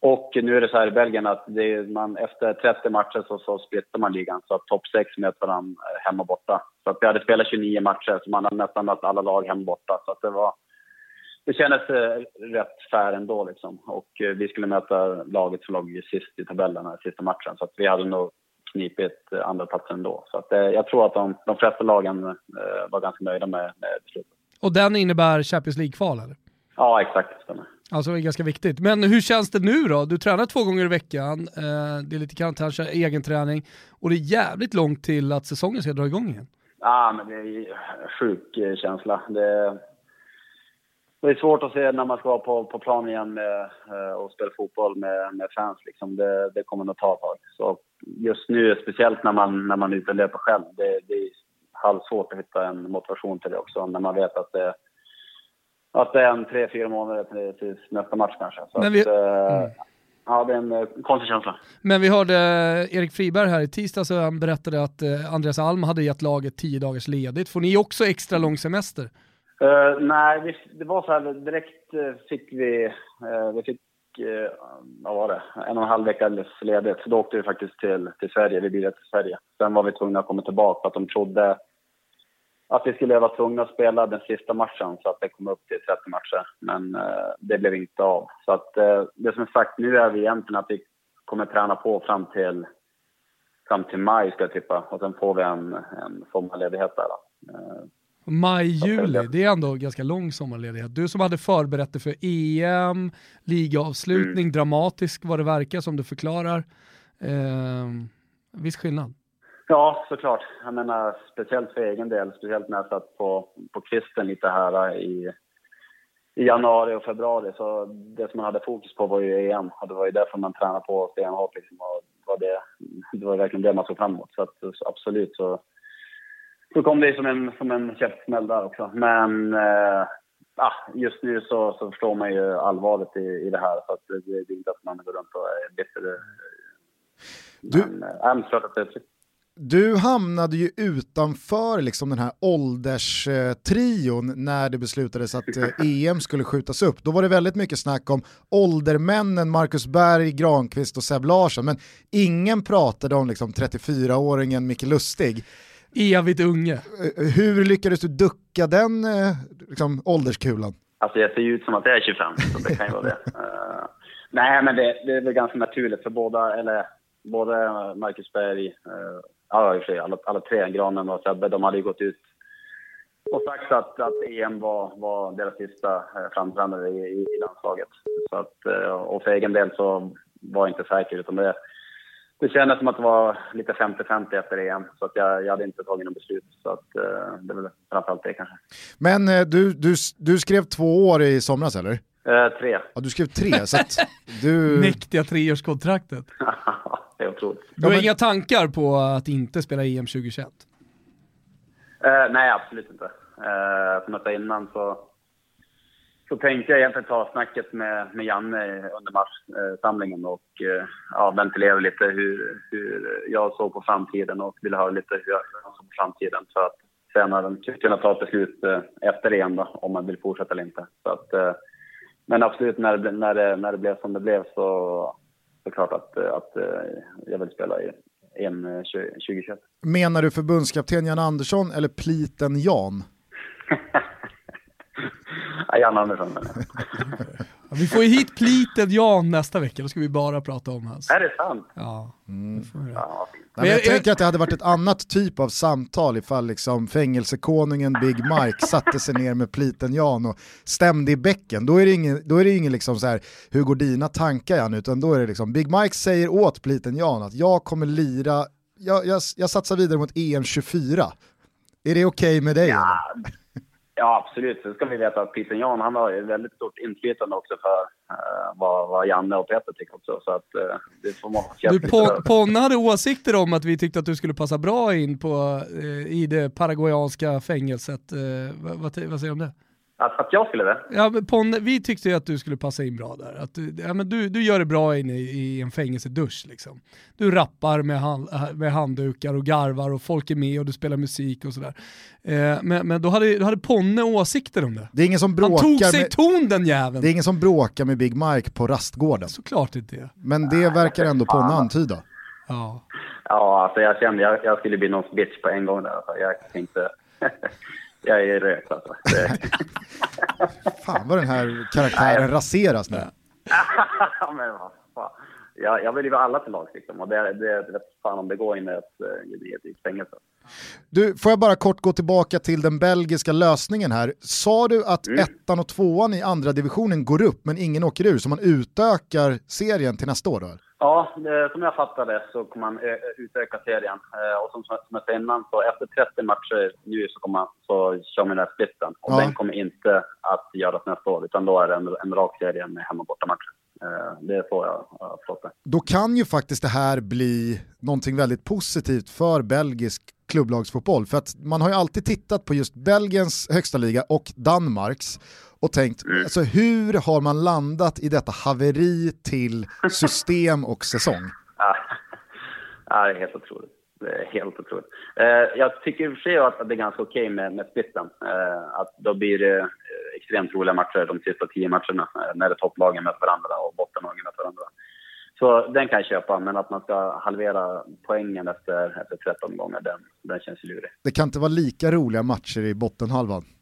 S4: Och nu är det så här i Belgien att är, man, efter 30 matcher så, så splittar man ligan så att topp 6 möter varandra eh, hemma och borta. Så att vi hade spelat 29 matcher så man hade nästan mött alla lag hemma och borta. Så att det var det kändes eh, rätt fair ändå liksom. Och eh, vi skulle möta laget som låg sist i tabellen den sista matchen. Så att vi hade nog knipit eh, andra platsen ändå. Så att, eh, jag tror att de, de flesta lagen eh, var ganska nöjda med, med beslutet.
S1: Och den innebär Champions League-kval eller?
S4: Ja, exakt. Stämmer.
S1: Alltså det är ganska viktigt. Men hur känns det nu då? Du tränar två gånger i veckan, det är lite karantän, egen träning och det är jävligt långt till att säsongen ska dra igång igen.
S4: Ja, men det är sjuk känsla. Det, det är svårt att se när man ska vara på, på plan igen med, eh, och spela fotboll med, med fans. Liksom. Det, det kommer nog ta ett tag. Så just nu, speciellt när man, när man är ute och löper själv, det, det är halvsvårt att hitta en motivation till det också när man vet att det, att det är en tre, fyra månader till, till nästa match kanske. Så Men vi... att, eh, mm. Ja, det är en uh, konstig känsla.
S1: Men vi hörde Erik Friberg här i tisdags och han berättade att uh, Andreas Alm hade gett laget tio dagars ledigt. Får ni också extra lång semester?
S4: Uh, nej, vi, det var så här direkt uh, fick vi, uh, vi fick, vad var det, en och en halv vecka ledigt. Så då åkte vi faktiskt till, till Sverige, vi bilade till Sverige. Sen var vi tvungna att komma tillbaka för att de trodde att vi skulle vara tvungna att spela den sista matchen så att det kom upp till 30 matcher. Men det blev inte av. Så att det som är sagt nu är vi egentligen att vi kommer träna på fram till, fram till maj ska jag tippa. Och sen får vi en, en sommarledighet där.
S1: Maj, juli, det är ändå ganska lång sommarledighet. Du som hade förberett dig för EM, ligaavslutning, mm. dramatisk vad det verkar som du förklarar. Eh, viss skillnad.
S4: Ja, såklart. Jag menar, speciellt för egen del, speciellt när jag satt på, på kvisten lite här i, i januari och februari. Så det som man hade fokus på var ju EM och det var ju därför man tränade på stenhårt. Liksom, och det, var det, det var verkligen det man såg fram emot. Så, att, så absolut så så kom det som en, som en käftsmäll där också. Men eh, ah, just nu så, så förstår man ju allvaret i, i det här. Så att det, det är inte att man går runt och är bitter.
S2: Du, Men, äh, Du hamnade ju utanför liksom den här ålderstrion när det beslutades att EM skulle skjutas upp. Då var det väldigt mycket snack om åldermännen Marcus Berg, Granqvist och Seb Larsson, men ingen pratade om liksom 34-åringen Micke Lustig.
S1: Evigt unge.
S2: Eh, hur lyckades du ducka den eh, liksom, ålderskulan?
S4: Alltså jag ser ju ut som att jag är 25, så det kan ju vara det. Uh, nej, men det, det, är väl ganska naturligt för båda, eller både Marcus Berg, uh, ja i och för sig alla, alla tre, Granen och Sebbe, de hade ju gått ut och sagt att, att EM var, var deras sista framträdande i, i, i landslaget. Så att, och för egen del så var jag inte säker, utan det, det kändes som att det var lite 50-50 efter EM, så att jag, jag hade inte tagit något beslut. Så att, eh, det är väl framförallt det kanske.
S2: Men eh, du, du, du skrev två år i somras eller?
S4: Eh, tre.
S2: Ja, du skrev tre, så att du...
S1: Mäktiga treårskontraktet.
S4: det är otroligt.
S1: Du har ja, men... inga tankar på att inte spela EM 2021?
S4: Eh, nej, absolut inte. Eh, som jag sa innan så så tänkte jag egentligen ta snacket med, med Janne under matchsamlingen och eh, ja, ventilera lite hur, hur jag såg på framtiden och ville höra lite hur jag såg på framtiden för att senare kunna ta ett beslut eh, efter EM då, om man vill fortsätta eller inte. Så att, men absolut, när det, när, det, när det blev som det blev så, så klart att, att jag vill spela i EM 2021.
S2: Menar du förbundskapten Jan Andersson eller pliten Jan?
S4: ja, Jan Andersson.
S1: vi får ju hit plitet Jan nästa vecka, då ska vi bara prata om hans.
S4: Är det sant?
S1: Ja. Mm.
S2: ja Nej, jag, jag tänker att det hade varit ett annat typ av samtal ifall liksom fängelsekonungen Big Mike satte sig ner med pliten Jan och stämde i bäcken. Då är det ingen, då är det ingen liksom så här, hur går dina tankar Jan? Utan då är det liksom, Big Mike säger åt pliten Jan att jag kommer lira, jag, jag, jag satsar vidare mot EM 24. Är det okej okay med dig?
S4: Ja. Ja, absolut. Sen ska vi veta att Peter Jan han har ju väldigt stort inflytande också för uh, vad, vad Janne och Peter tycker också. Så att uh, det får man
S1: Du, Pon Ponna hade åsikter om att vi tyckte att du skulle passa bra in på, uh, i det paraguayanska fängelset. vad, vad, vad säger du om det?
S4: Att, att jag skulle det?
S1: Ja, Ponne, vi tyckte ju att du skulle passa in bra där. Att du, ja, men du, du gör det bra inne i, i en fängelsedusch. Liksom. Du rappar med, hand, med handdukar och garvar och folk är med och du spelar musik och sådär. Eh, men, men då hade, då hade Ponne åsikter om det.
S2: det är ingen som bråkar
S1: Han tog sig med, ton den jäveln.
S2: Det är ingen som bråkar med Big Mike på rastgården.
S1: Såklart inte det.
S2: Men det verkar ändå Ponne antyda.
S4: Ja. Ja, alltså jag kände jag, jag skulle bli någons bitch på en gång där. Alltså. Jag tänkte jag är rökt alltså.
S2: fan vad den här karaktären raseras nu.
S4: men vad fan. Jag, jag vill ju vara alla till lag liksom. Och det, det, det fan om det går in i ett, i ett fängelse.
S2: Du, får jag bara kort gå tillbaka till den belgiska lösningen här. Sa du att mm. ettan och tvåan i andra divisionen går upp men ingen åker ur, så man utökar serien till nästa år då?
S4: Ja, det, som jag fattade så kommer man utöka serien. Eh, och som, som jag sa innan, så efter 30 matcher nu så, kommer man, så kör man den här splitten. Och ja. den kommer inte att göras nästa år, utan då är det en, en rak serie med hemma och bortamatcher. Eh, det så jag förstått det.
S2: Då kan ju faktiskt det här bli någonting väldigt positivt för belgisk klubblagsfotboll. För att man har ju alltid tittat på just Belgiens högsta liga och Danmarks och tänkt, mm. alltså, hur har man landat i detta haveri till system och säsong?
S4: Ja, det är helt otroligt. Det är helt otroligt. Eh, jag tycker i och för sig att det är ganska okej okay med, med splitten. Eh, att då blir det eh, extremt roliga matcher de sista tio matcherna när det topplagen möter varandra och bottenlagen möter varandra. Så den kan jag köpa, men att man ska halvera poängen efter, efter 13 gånger, den, den känns lurig.
S2: Det kan inte vara lika roliga matcher i bottenhalvan?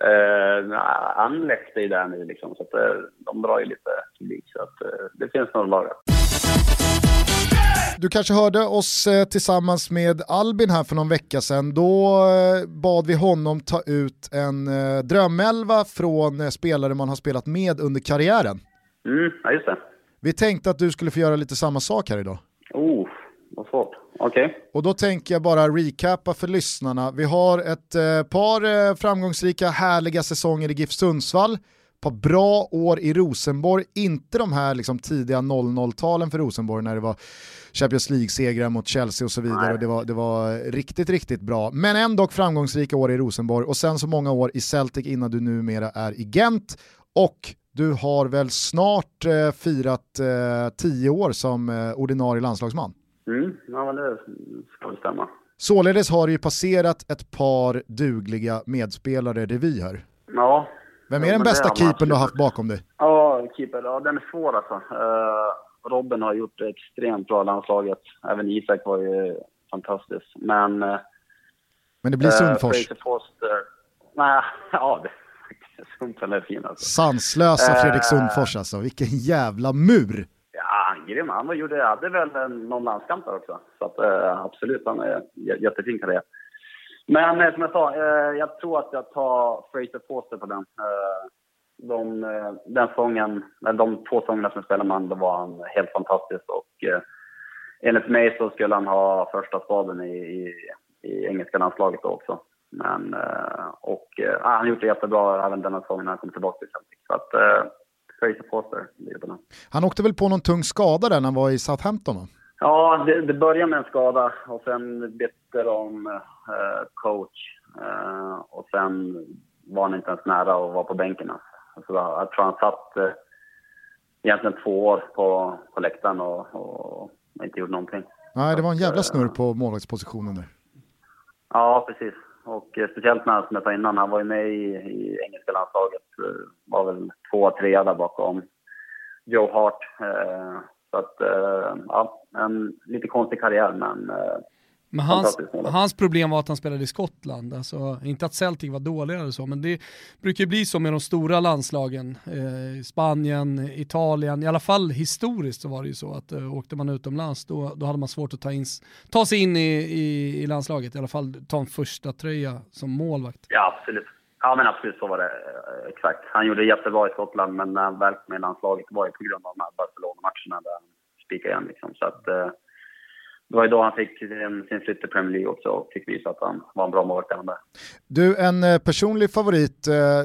S4: eh, Anderlecht är ju där nu liksom, så att, eh, de drar ju lite publik, så att, eh, det finns några lag.
S2: Du kanske hörde oss eh, tillsammans med Albin här för någon vecka sedan. Då eh, bad vi honom ta ut en eh, drömelva från spelare man har spelat med under karriären.
S4: Mm, ja just det.
S2: Vi tänkte att du skulle få göra lite samma sak här idag.
S4: Oh, vad svårt. Okej. Okay.
S2: Och då tänker jag bara recappa för lyssnarna. Vi har ett par framgångsrika, härliga säsonger i GIF Sundsvall. Par bra år i Rosenborg. Inte de här liksom, tidiga 00-talen för Rosenborg när det var Champions League-segrar mot Chelsea och så vidare. Och det, var, det var riktigt, riktigt bra. Men ändå framgångsrika år i Rosenborg och sen så många år i Celtic innan du numera är i Gent. Och du har väl snart eh, firat eh, tio år som eh, ordinarie landslagsman?
S4: Mm, ja det ska stämma.
S2: Således har det ju passerat ett par dugliga medspelare revy här.
S4: Ja.
S2: Vem är den bästa keepern du har haft bakom dig?
S4: Ja, keeper, ja den är svår alltså. Uh, Robin har gjort det extremt bra i landslaget. Även Isak var ju fantastisk. Men... Uh,
S2: men det blir Sundfors?
S4: Uh, Foster. Nej, ja det Sundström är fin alltså.
S2: Sanslösa Fredrik eh, Sundfors alltså, vilken jävla mur!
S4: Ja, han är grym. Han var, gjorde, hade väl någon landskamp där också. Så att, absolut, han är jättefin karriär. Men eh, som jag sa, eh, jag tror att jag tar Fraser Foster på den. Eh, de, den sången, eller de två sångerna som spelade man, då var han helt fantastisk. Och enligt mig så skulle han ha första spaden i, i, i engelska landslaget då också. Men, eh, och äh, han har gjort det jättebra även denna säsongen när han kom tillbaka till Celtic. Så att, eh, Fraser Foster ligger på den.
S2: Han åkte väl på någon tung skada där när han var i Southampton? Va?
S4: Ja, det, det började med en skada och sen bytte de äh, coach. Äh, och sen var han inte ens nära att vara på bänken. Alltså, jag tror han satt äh, egentligen två år på, på läktaren och, och inte gjorde någonting.
S2: Nej, det var en jävla snurr på målvaktspositionen där.
S4: Ja, precis. Och eh, speciellt när, som jag sa innan, han var ju med i, i engelska landslaget. Eh, var väl två, tre där bakom Joe Hart. Eh, Så att, eh, ja, en lite konstig karriär men eh,
S1: men hans, hans problem var att han spelade i Skottland, alltså, inte att Celtic var dåliga eller så, men det brukar bli så med de stora landslagen. Eh, Spanien, Italien, i alla fall historiskt så var det ju så att eh, åkte man utomlands då, då hade man svårt att ta, in, ta sig in i, i, i landslaget, i alla fall ta en första tröja som målvakt.
S4: Ja, absolut. Ja men absolut så var det eh, exakt. Han gjorde jättebra i Skottland men när han väl kom i landslaget var det på grund av de här Barcelona-matcherna där han spikade igen liksom. Så att, eh, det var ju då han fick sin, sin flytt till Premier League också och fick visa att han var en bra målvakt där.
S2: Du, en eh, personlig favorit, eh,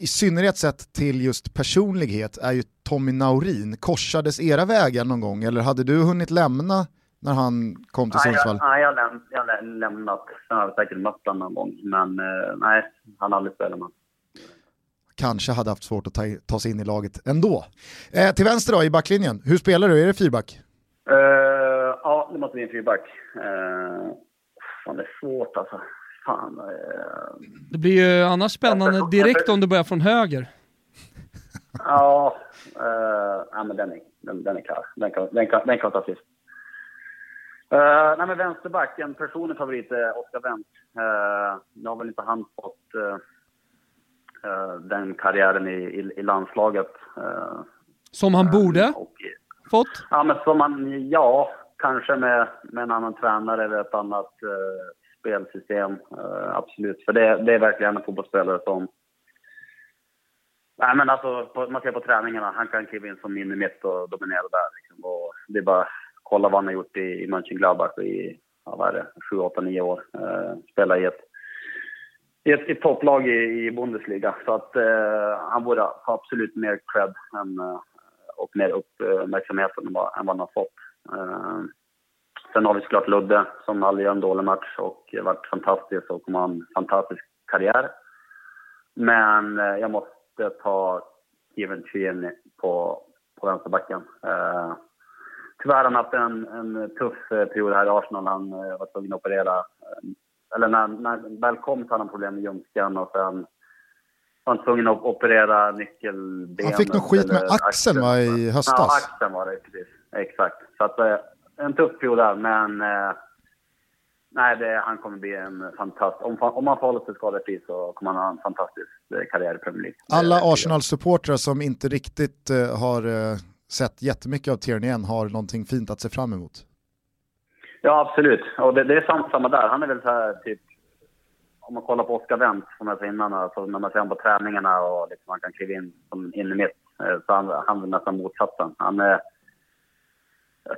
S2: i synnerhet sett till just personlighet, är ju Tommy Naurin. Korsades era vägar någon gång eller hade du hunnit lämna när han kom till Sundsvall?
S4: Nej, jag, jag, jag har lämnat. Sen har jag säkert mött honom någon gång, men eh, nej, han har aldrig spelat med
S2: kanske hade haft svårt att ta, ta sig in i laget ändå. Eh, till vänster då i backlinjen, hur spelar du? Är det fyrback?
S4: Uh, ja, det måste bli en fyrback. Uh, fan, det är svårt alltså. Fan, uh,
S1: det blir ju annars spännande direkt om du börjar från höger.
S4: ja, uh, ja men den är, den, den är klar. Den kan, den kan, den kan ta sist. Uh, nej men vänsterback, en personlig favorit är Oskar Wendt. Uh, nu har väl inte han fått uh, den karriären i, i, i landslaget.
S1: Som han borde? Och, fått?
S4: Ja, men som man, ja, kanske med, med en annan tränare eller ett annat spelsystem. Absolut, för det, det är verkligen en fotbollsspelare som... Nej, men alltså, på, man ser på träningarna, han kan kliva in som mitt och dominera där. Liksom. Och det är bara kolla vad han har gjort i, i Mönchengladbach i, ja, vad är det, 7, 8, 9 år. Eh, spela i ett, i ett, ett topplag i, i Bundesliga. Så att eh, han borde ha absolut mer cred än, eh, och mer uppmärksamhet än vad, än vad han har fått. Eh, sen har vi såklart Ludde som aldrig gör en dålig match och varit fantastisk och kommer ha en fantastisk karriär. Men eh, jag måste ta Steven Tierney på, på vänsterbacken. Eh, tyvärr har han haft en, en tuff period här i Arsenal. Han var tvungen att operera. Eller när, när han väl kom så hade han problem med ljumsken och sen var tvungen att operera nyckelbenet.
S2: Han fick någon skit med axeln, va, i höstas?
S4: Ja, axeln var det precis. Exakt. Så att, eh, en tuff period där, men eh, nej, det, han kommer bli en fantastisk... Om, om han får hålla sig skadefri så kommer han ha en fantastisk eh, karriär i Premier League.
S2: Alla Arsenal-supportrar som inte riktigt har sett jättemycket av Tierney än har någonting fint att se fram emot.
S4: Ja, absolut. Och det, det är samma, samma där. Han är väl så här typ om man kollar på Oskar Wendt, som jag sa innan, alltså när man ser honom på träningarna och liksom han kan kliva in som in i mitt, eh, så han, han är nästan motsatsen. Han är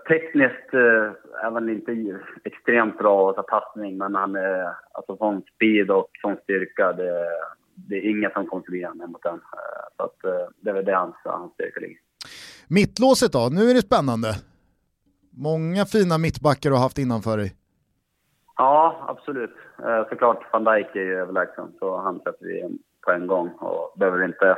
S4: tekniskt eh, även inte extremt bra att ta passning, men han är alltså sån speed och sån styrka. Det, det är inget som kommer förbi honom mot den. Eh, så att, eh, det är väl det hans, hans styrka ligger.
S2: Mittlåset då, nu är det spännande. Många fina mittbackar du har haft innanför dig.
S4: Ja, absolut. Eh, såklart van Dijk är ju överlägsen, så han sätter vi på en gång och behöver inte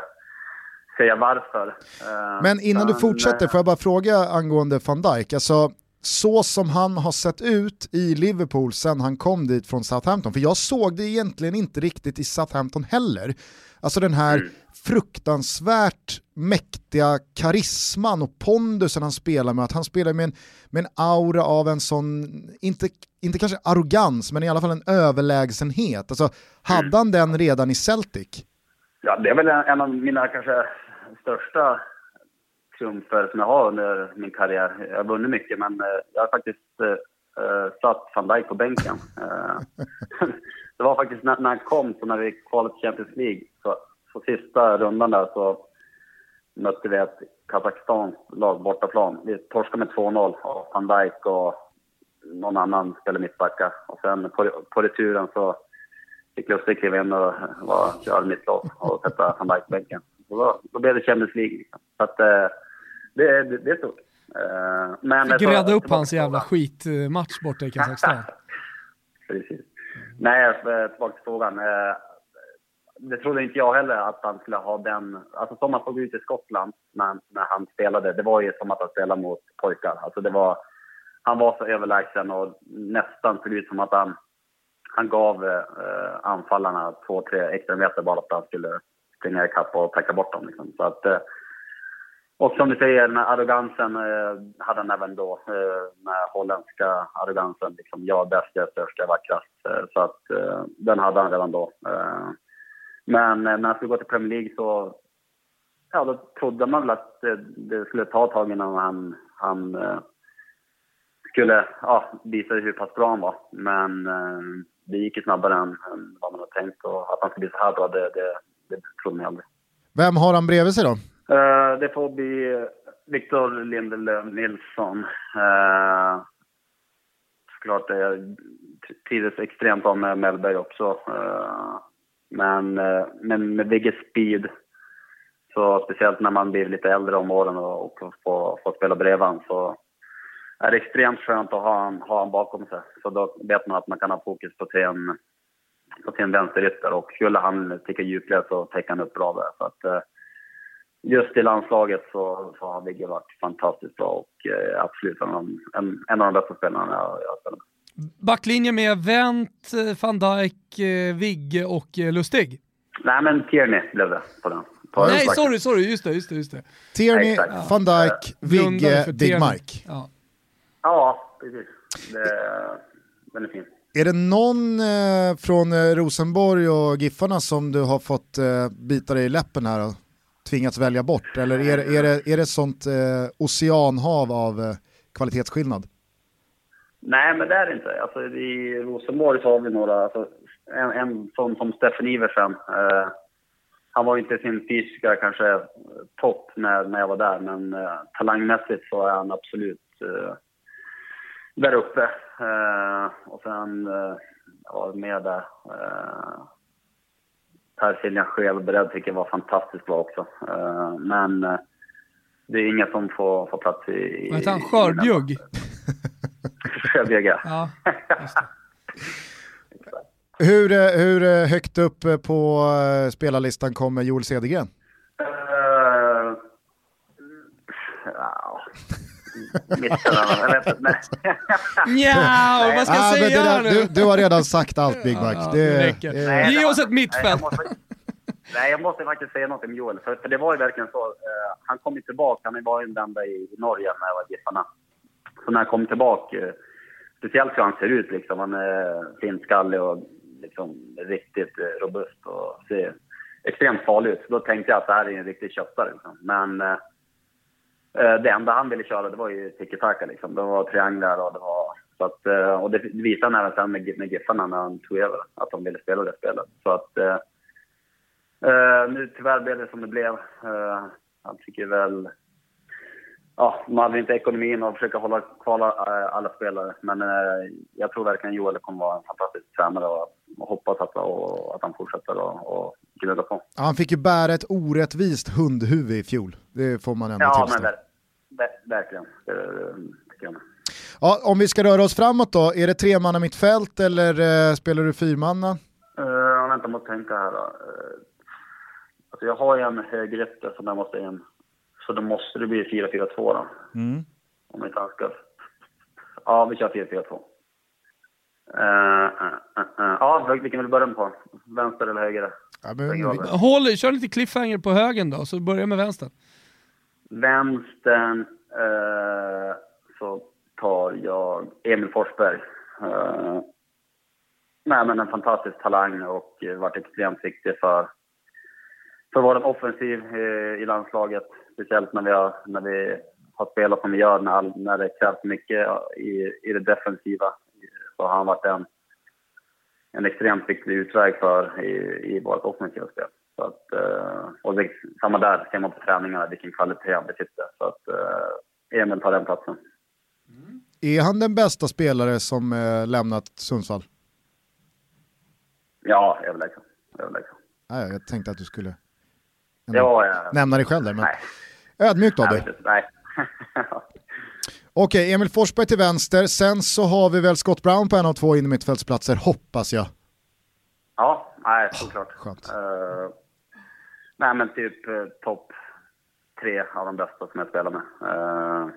S4: säga varför.
S2: Eh, Men innan du fortsätter, får jag bara fråga angående van Dijk. Alltså, så som han har sett ut i Liverpool sen han kom dit från Southampton, för jag såg det egentligen inte riktigt i Southampton heller. Alltså den här mm. fruktansvärt mäktiga karisman och pondusen han spelar med, att han spelar med en, med en aura av en sån, inte, inte kanske arrogans, men i alla fall en överlägsenhet. Alltså, hade mm. han den redan i Celtic?
S4: Ja, det är väl en, en av mina kanske största triumfer som jag har under min karriär. Jag har vunnit mycket, men eh, jag har faktiskt eh, eh satt van Dijk på bänken. Eh, det var faktiskt när, när han kom, så när vi kvalade till Champions League, så, så sista rundan där så mötte vi ett Kazakstans lag bortaplan. Vi torskade med 2-0 och van Dijk och någon annan spelade mittbacka. Och sen på, på returen så fick Lustig kliva in och var, köra mittlås och sätta van Dijk på bänken. Då, då blev det Champions League. Liksom. Så att, eh, det, det, det är stort.
S1: Uh, men Fick rädda upp hans jävla skitmatch borta i Kazakstan.
S4: Precis. Nej, tillbaka till frågan. Uh, det trodde inte jag heller att han skulle ha den... Alltså som han såg ut i Skottland när, när han spelade, det var ju som att han spelade mot pojkar. Alltså det var, han var så överlägsen och nästan såg ut som att han, han gav eh, anfallarna två, tre extra meter bara för att han skulle springa ikapp och tacka bort dem. Liksom. Så att, eh, och som du säger, den här arrogansen eh, hade han även då. Eh, den här holländska arrogansen. Liksom, jag är bäst, jag är störst, jag är vackrast. Eh, så att eh, den hade han redan då. Eh, men eh, när han skulle gå till Premier League så ja, då trodde man väl att det, det skulle ta ett tag innan han, han eh, skulle ja, visa hur pass bra han var. Men eh, det gick ju snabbare än, än vad man hade tänkt. Och att han skulle bli så här bra, det, det, det trodde man aldrig.
S2: Vem har han bredvid sig då?
S4: Uh, det får bli Victor Lindelöf Nilsson. Uh, såklart, jag trivdes extremt bra med Mellberg också. Uh, men, uh, men med Vigges Speed, så speciellt när man blir lite äldre om åren och, och får, får spela bredvid honom, så är det extremt skönt att ha honom ha bakom sig. Så då vet man att man kan ha fokus på sin, på sin vänsterytter och skulle han ticka djupled så täcker han upp bra där. Så att, just i landslaget så, så har Vigge varit fantastiskt bra och eh, absolut en, en, en, av de bästa spelarna jag, jag spelat med.
S1: Backlinje med Wendt, eh, van Dijk, eh, Vigge och eh, Lustig?
S4: Nej men Tierney blev det på den. På
S1: Nej sorry, sorry, just det, just det. Just det.
S2: Tierney, ja. van Dijk, Vigge, Digmark.
S4: Ja. ja, precis. Det, den är fin.
S2: Är det någon eh, från Rosenborg och Giffarna som du har fått eh, bita dig i läppen här och tvingats välja bort? Eller är, är, det, är det sånt eh, oceanhav av eh, kvalitetsskillnad?
S4: Nej, men det är det inte. Alltså, I Rosenborg så har vi några, alltså, en, en sån som Steffen Iversen. Eh, han var inte sin fysiska kanske topp när, när jag var där, men eh, talangmässigt så är han absolut eh, där uppe. Eh, och sen, eh, ja, med där. Eh, Per Siljan Skelbred tycker jag var fantastiskt bra också. Uh, men uh, det är inget som får, får plats i...
S1: Vad heter han? Skörbjugg?
S4: Skörbjugg,
S1: ja.
S2: hur, eh, hur högt upp på spelarlistan kommer Joel Cedergren? Uh,
S4: ja. Mitten
S1: Ja, vad ska jag ah, säga där,
S2: du, du, har redan sagt allt Big Mac. Ja,
S1: det, det, det, Ge oss ett mittfält.
S4: Nej, jag måste faktiskt säga något om Joel. För, för det var ju verkligen så. Uh, han kom ju tillbaka. Han var ju vända i Norge när jag var Giffarna. Så när han kom tillbaka, uh, speciellt hur han ser ut liksom. Han är finskallig och liksom riktigt uh, robust och ser extremt farlig ut. Då tänkte jag att det här är en riktig köttare liksom. Men uh, Eh, det enda han ville köra det var ju tiki-taka liksom. Det var trianglar och det var... Så att, eh, och det visade han även sen med, med Giffarna när han tog över, att de ville spela det spelet. Så att eh, eh nu tyvärr blev det som det blev. Eh, han tycker väl... Ja, man hade inte ekonomin att försöka hålla kvar alla spelare. Men jag tror verkligen Joel kommer vara en fantastisk tränare och, och hoppas att, och, att han fortsätter och, och gnugga på.
S2: Han fick ju bära ett orättvist hundhuvud i fjol. Det får man ändå
S4: ja,
S2: tillstå.
S4: Ja, men ver ver verkligen. Det jag
S2: Ja, om vi ska röra oss framåt då, är det tre man mittfält eller uh, spelar du fyrmanna?
S4: Uh, vänta, måste tänka här då. Uh, Alltså jag har ju en högerytter som jag måste in. Så då måste det bli 4-4-2 då. Mm. Om inte ska... Ja, vi kör 4-4-2. Uh, uh, uh, ja, vilken vill du börja med på? Vänster eller höger?
S1: Ja, men, håll, kör lite cliffhanger på högen då, så börja med vänster.
S4: Vänstern eh, så tar jag Emil Forsberg. Eh, nej, men en fantastisk talang och varit extremt viktig för för vår offensiv eh, i landslaget. Speciellt när vi har, när vi har spelat som vi gör, när, all, när det krävs mycket i, i det defensiva. Så har han varit en, en extremt viktig utväg för i, i vårt offensiva spel. Så att, eh, och det, samma där ser man på träningarna vilken kvalitet han besitter. Så att eh, Emil tar den platsen.
S2: Mm. Är han den bästa spelare som eh, lämnat Sundsvall?
S4: Ja, överlägsen. överlägsen.
S2: jag tänkte att du skulle
S4: Ja, ja.
S2: Nämna dig själv där. Men... Nej. Ödmjukt av dig.
S4: Nej.
S2: Okej, Emil Forsberg till vänster. Sen så har vi väl Scott Brown på en av två innermittfältsplatser, hoppas jag.
S4: Ja, nej, såklart.
S2: Oh, skönt.
S4: Uh, nej, men typ uh, topp tre av de bästa som jag spelar med. Uh,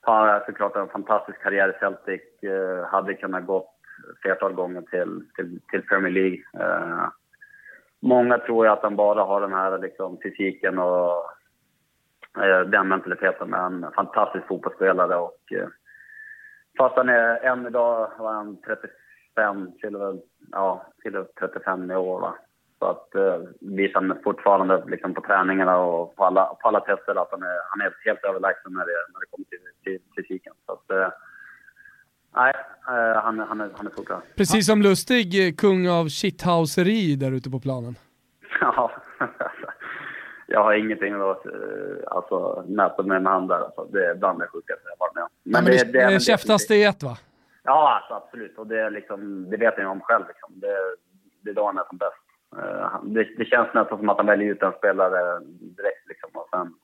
S4: har såklart en fantastisk karriär i Celtic. Uh, hade kunnat gått flertal gånger till, till, till Premier League. Uh, Många tror ju att han bara har den här liksom, fysiken och eh, den mentaliteten med en fantastisk fotbollsspelare och eh, fast han är än idag var han 35, fyller väl, ja, fyller 35 i år va. Så att eh, visar fortfarande liksom på träningarna och på alla, på alla tester att han är, han är helt överlägsen när det, när det kommer till, till fysiken. Så att, eh, nej, eh, han, han, är, han är så
S1: Precis som Lustig, eh, kung av shithauseri där ute på planen.
S4: Ja, jag har ingenting att eh, alltså, mäta med med han där. Alltså. Det är bland det sjukaste jag varit med om.
S1: Men, men det, det, det, det käftaste i ett va?
S4: Ja, alltså, absolut. Och det, är liksom, det vet jag om själv. Liksom. Det, det är då han är som bäst. Uh, det, det, känns nästan som att han väljer ut en spelare direkt liksom, och sen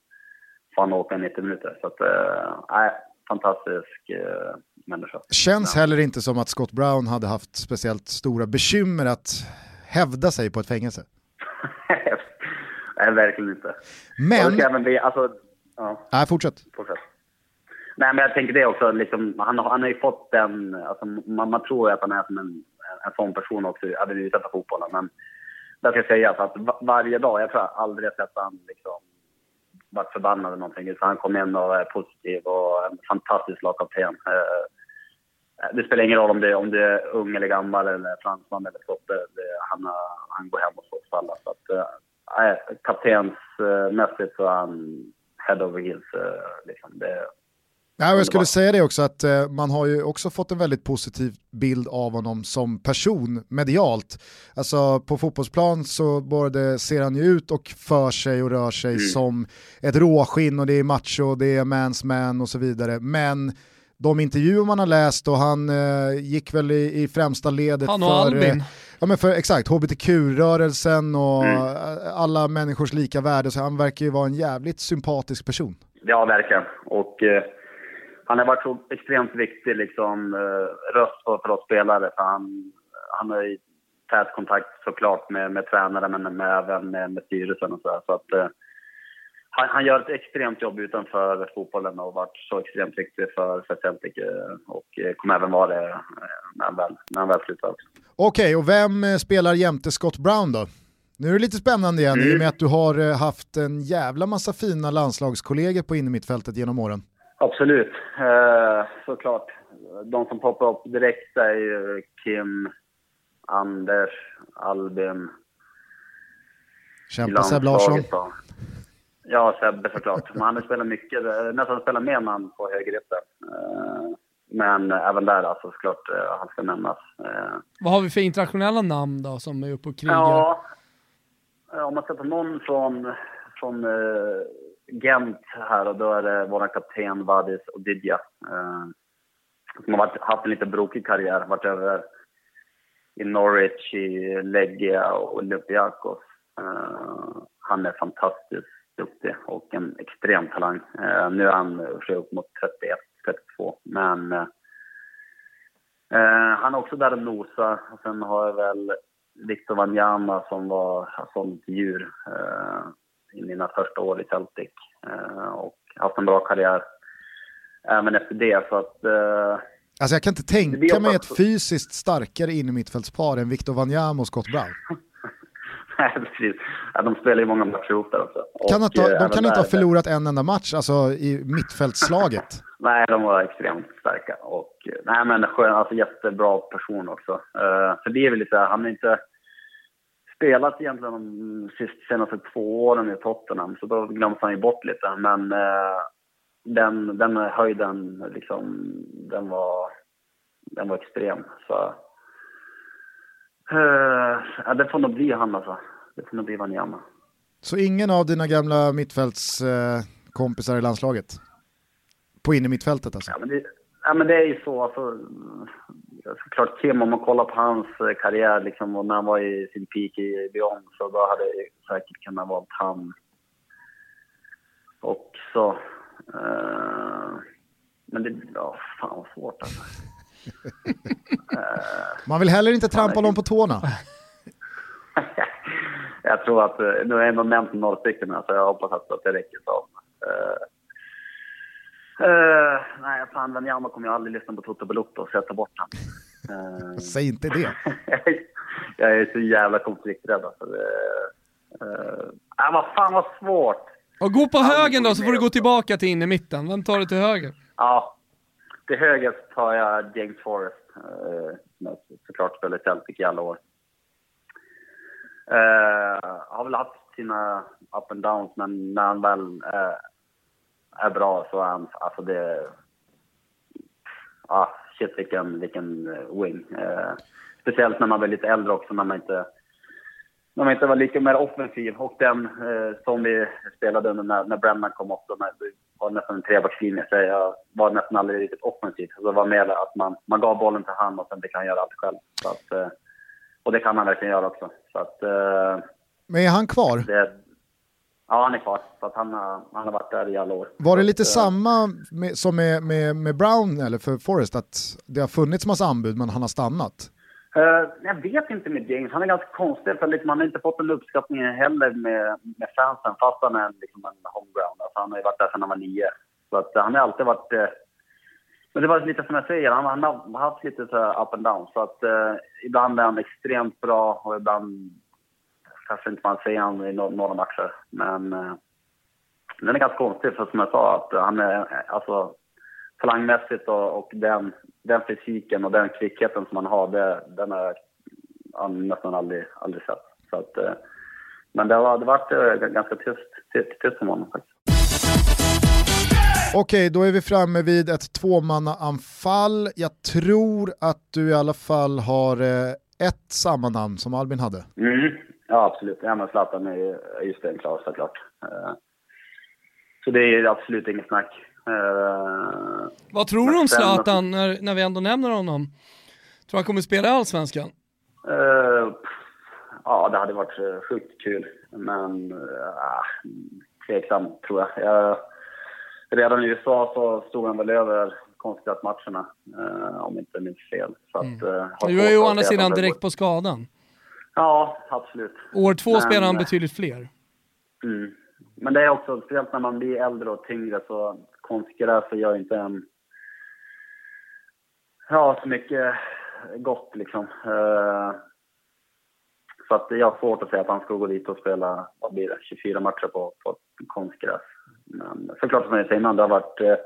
S4: får han åka 90 minuter. Så att, uh, fantastisk uh, människa.
S2: Känns heller inte som att Scott Brown hade haft speciellt stora bekymmer att hävda sig på ett fängelse.
S4: Nej, verkligen inte.
S2: Men...
S4: det även bli, alltså,
S2: ja. Nej, fortsätt.
S4: fortsätt. Nej, men jag tänker det också, liksom, han, han har ju fått den, alltså, man, man tror att han är som en, en sån person också, även utanför fotbollen. Men det ska sägas att varje dag, jag tror jag aldrig sett han liksom varit förbannad eller någonting. Utan han kom in och är positiv och en fantastisk lagkapten. Eh, det spelar ingen roll om det, om det är ung eller gammal eller fransman eller skotte. Han, han går hem och slår alla. Så att, äh, kaptensmässigt så är han head over heels. Liksom. Det,
S2: Ja, jag skulle säga det också att eh, man har ju också fått en väldigt positiv bild av honom som person medialt. Alltså på fotbollsplan så både ser han ju ut och för sig och rör sig mm. som ett råskinn och det är macho, det är mans man och så vidare. Men de intervjuer man har läst och han eh, gick väl i, i främsta ledet
S1: han och för, Albin. Eh,
S2: ja, men för exakt, hbtq-rörelsen och mm. alla människors lika värde. Så han verkar ju vara en jävligt sympatisk person.
S4: Ja, verkligen. Och eh, han har varit så extremt viktig liksom, eh, röst för, för oss spelare. För han, han har ju tät kontakt såklart med, med tränare men med, även med, med styrelsen och så, där. så att eh, han, han, gör ett extremt jobb utanför fotbollen och har varit så extremt viktig för, för Celtic eh, och eh, kommer även vara det när han väl, när han väl slutar också.
S2: Okej, och vem spelar jämte Scott Brown då? Nu är det lite spännande igen mm. i och med att du har haft en jävla massa fina landslagskollegor på innermittfältet genom åren.
S4: Absolut, eh, såklart. De som poppar upp direkt är ju Kim, Anders, Albin.
S2: Kämpa Seb Larsson.
S4: Ja, Sebbe såklart. Han har spelat mycket, nästan spelat mer man på högerytter. Eh, men även där alltså såklart eh, han ska nämnas. Eh.
S1: Vad har vi för internationella namn då som är uppe och krigar?
S4: Ja, om man ska ta någon från, från Gent här och då är det vår kapten Vadis Odidja. Eh, som har haft en lite brokig karriär. Varit över i Norwich, i Legia och Olympiakos. Eh, han är fantastiskt duktig och en extrem talang. Eh, nu är han upp mot 31, 32. Men eh, han är också där och nosar. Sen har jag väl Victor Wanyama som var såld djur. Eh, i mina första år i Celtic eh, och haft en bra karriär även efter det. Så att, eh,
S2: Alltså jag kan inte tänka mig ett fysiskt starkare innermittfältspar än Victor Wanyama och Scott Brown.
S4: Nej, precis. Ja, de spelar ju många matcher ihop där också.
S2: Kan och, ha, de kan inte ha förlorat en enda match alltså, i mittfältslaget.
S4: nej, de var extremt starka. Och, nej, men skön, alltså, jättebra person också. Uh, för det är väl lite, han är inte spelat egentligen de senaste två åren i Tottenham, så då glöms han ju bort lite. Men eh, den, den höjden, liksom, den var, den var extrem. Så, eh, ja, det får nog bli han alltså. Det får nog bli Wanyama.
S2: Så ingen av dina gamla mittfältskompisar eh, i landslaget? På inne mittfältet alltså?
S4: Ja, men det, ja, men det är ju så. Alltså, såklart Kim, om man kollar på hans eh, karriär liksom, och när han var i sin peak i Lyon så då hade det säkert kunnat vara han också. Uh, men det, ja, fan vad svårt alltså.
S2: man vill heller inte trampa någon på tårna.
S4: jag tror att, nu har jag ändå nämnt några stycken så jag hoppas att det räcker som. Uh, Uh, nej, fan Wanyama kommer jag aldrig lyssna på Toto Balotto så jag tar bort honom.
S2: Uh, Säg inte det.
S4: jag är så jävla konflikträdd alltså. Uh, uh, vad fan vad svårt.
S1: Och gå på högen då så får du gå tillbaka till in i mitten. Vem tar du till höger?
S4: Ja, till höger tar jag James Forrest. Eh, som har såklart spelat i Celtic i alla år. Eh, har väl haft sina up and downs, men när han väl eh, är bra så är han, alltså det... Ah, shit vilken, vilken eh, wing. Eh, speciellt när man blir lite äldre också, när man inte, när man inte var lika mer offensiv. Och den eh, som vi spelade under när, när Brennan kom när det var nästan en trebackslinje, så jag var nästan aldrig riktigt offensiv. Så det var mer att man, man gav bollen till han och sen fick han göra allt själv. Så att, eh, och det kan han verkligen göra också. Så att, eh,
S2: Men är han kvar?
S4: det, ja, han är kvar. Så att han, har, han har varit där i alla år.
S2: Var det lite
S4: att, eh,
S2: samma med, som med, med, med Brown eller för Forrest, att det har funnits massa anbud men han har stannat?
S4: Uh, jag vet inte med James. Han är ganska konstig. För liksom, han har inte fått den uppskattningen heller med, med fansen fast han är liksom en homeground. Alltså, han har ju varit där sedan han var nio. Så att, uh, han har alltid varit... Uh, men det var lite som jag säger, han, han har haft lite så här up and down. Så att ibland är han extremt bra och ibland kanske inte man ser honom i no några matcher. Men den är ganska konstig för som jag sa att han är alltså talangmässigt och, och den, den fysiken och den kvickheten som han har, det, den har jag nästan aldrig, aldrig sett. Så att, eh, men det har varit eh, ganska tyst, tyst, tyst om honom faktiskt.
S2: Okej, då är vi framme vid ett tvåmannaanfall. Jag tror att du i alla fall har eh, ett samma namn som Albin hade.
S4: Mm. Ja, absolut. Ja, men Zlatan är ju stenklar såklart. Så det är absolut inget snack. Eh,
S1: Vad tror du om Zlatan när, när vi ändå nämner honom? Tror han kommer spela i Allsvenskan?
S4: Eh, ja, det hade varit eh, sjukt kul. Men uh, tveksam, tror jag. jag. Redan i USA så stod han väl över konstgräsmatcherna, uh, om inte minns fel. Så att, uh, har
S1: Du är ju å andra sidan direkt på skadan.
S4: Ja, absolut.
S1: År två
S4: Men-
S1: spelar han betydligt fler.
S4: Mm. Men det är också, speciellt när man blir äldre och tyngre, så konstgräs så gör inte en... Ja, så mycket gott liksom. Eh, så att jag har svårt att säga att han ska gå dit och spela, vad blir det, 24 matcher på, på konstgräs. Men såklart som jag säger innan, det har varit eh,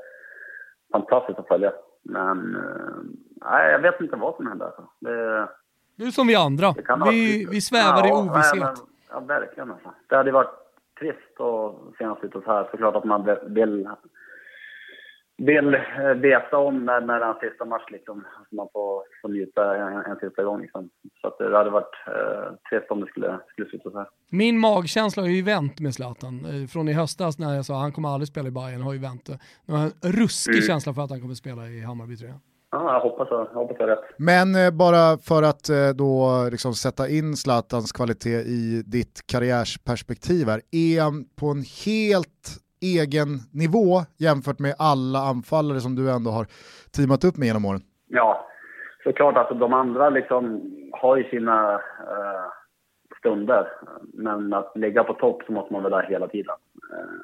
S4: fantastiskt att följa. Men eh, nej, jag vet inte vad som händer. Alltså. Det,
S1: Du är som vi andra. Vi, vi svävar i
S4: Ja,
S1: ovisshet.
S4: nej, men- Ja, verkligen. Alltså. Det hade varit trist att se honom så här. Såklart att man vill, vill eh, veta om när, när det är hans sista match, liksom. Så man får, får njuta en, en sista gång. Liksom. Så att det hade varit eh, trist om det skulle, skulle sluta så här.
S1: Min magkänsla har ju vänt med Zlatan. Eh, Från i höstas när jag sa att han kommer aldrig spela i Bayern har ju vänt. Nu har jag en ruskig
S4: Mm.
S1: känsla för att han kommer spela i Hammarby tror jag.
S4: Ja, jag hoppas jag, jag hoppas jag rätt.
S2: Men eh, bara för att eh, då liksom sätta in Zlatans kvalitet i ditt karriärsperspektiv här, är han på en helt egen nivå jämfört med alla anfallare som du ändå har teamat upp med genom åren?
S4: Ja, såklart att de andra liksom har ju sina eh, stunder. Men att ligga på topp så måste man väl där hela tiden. Eh,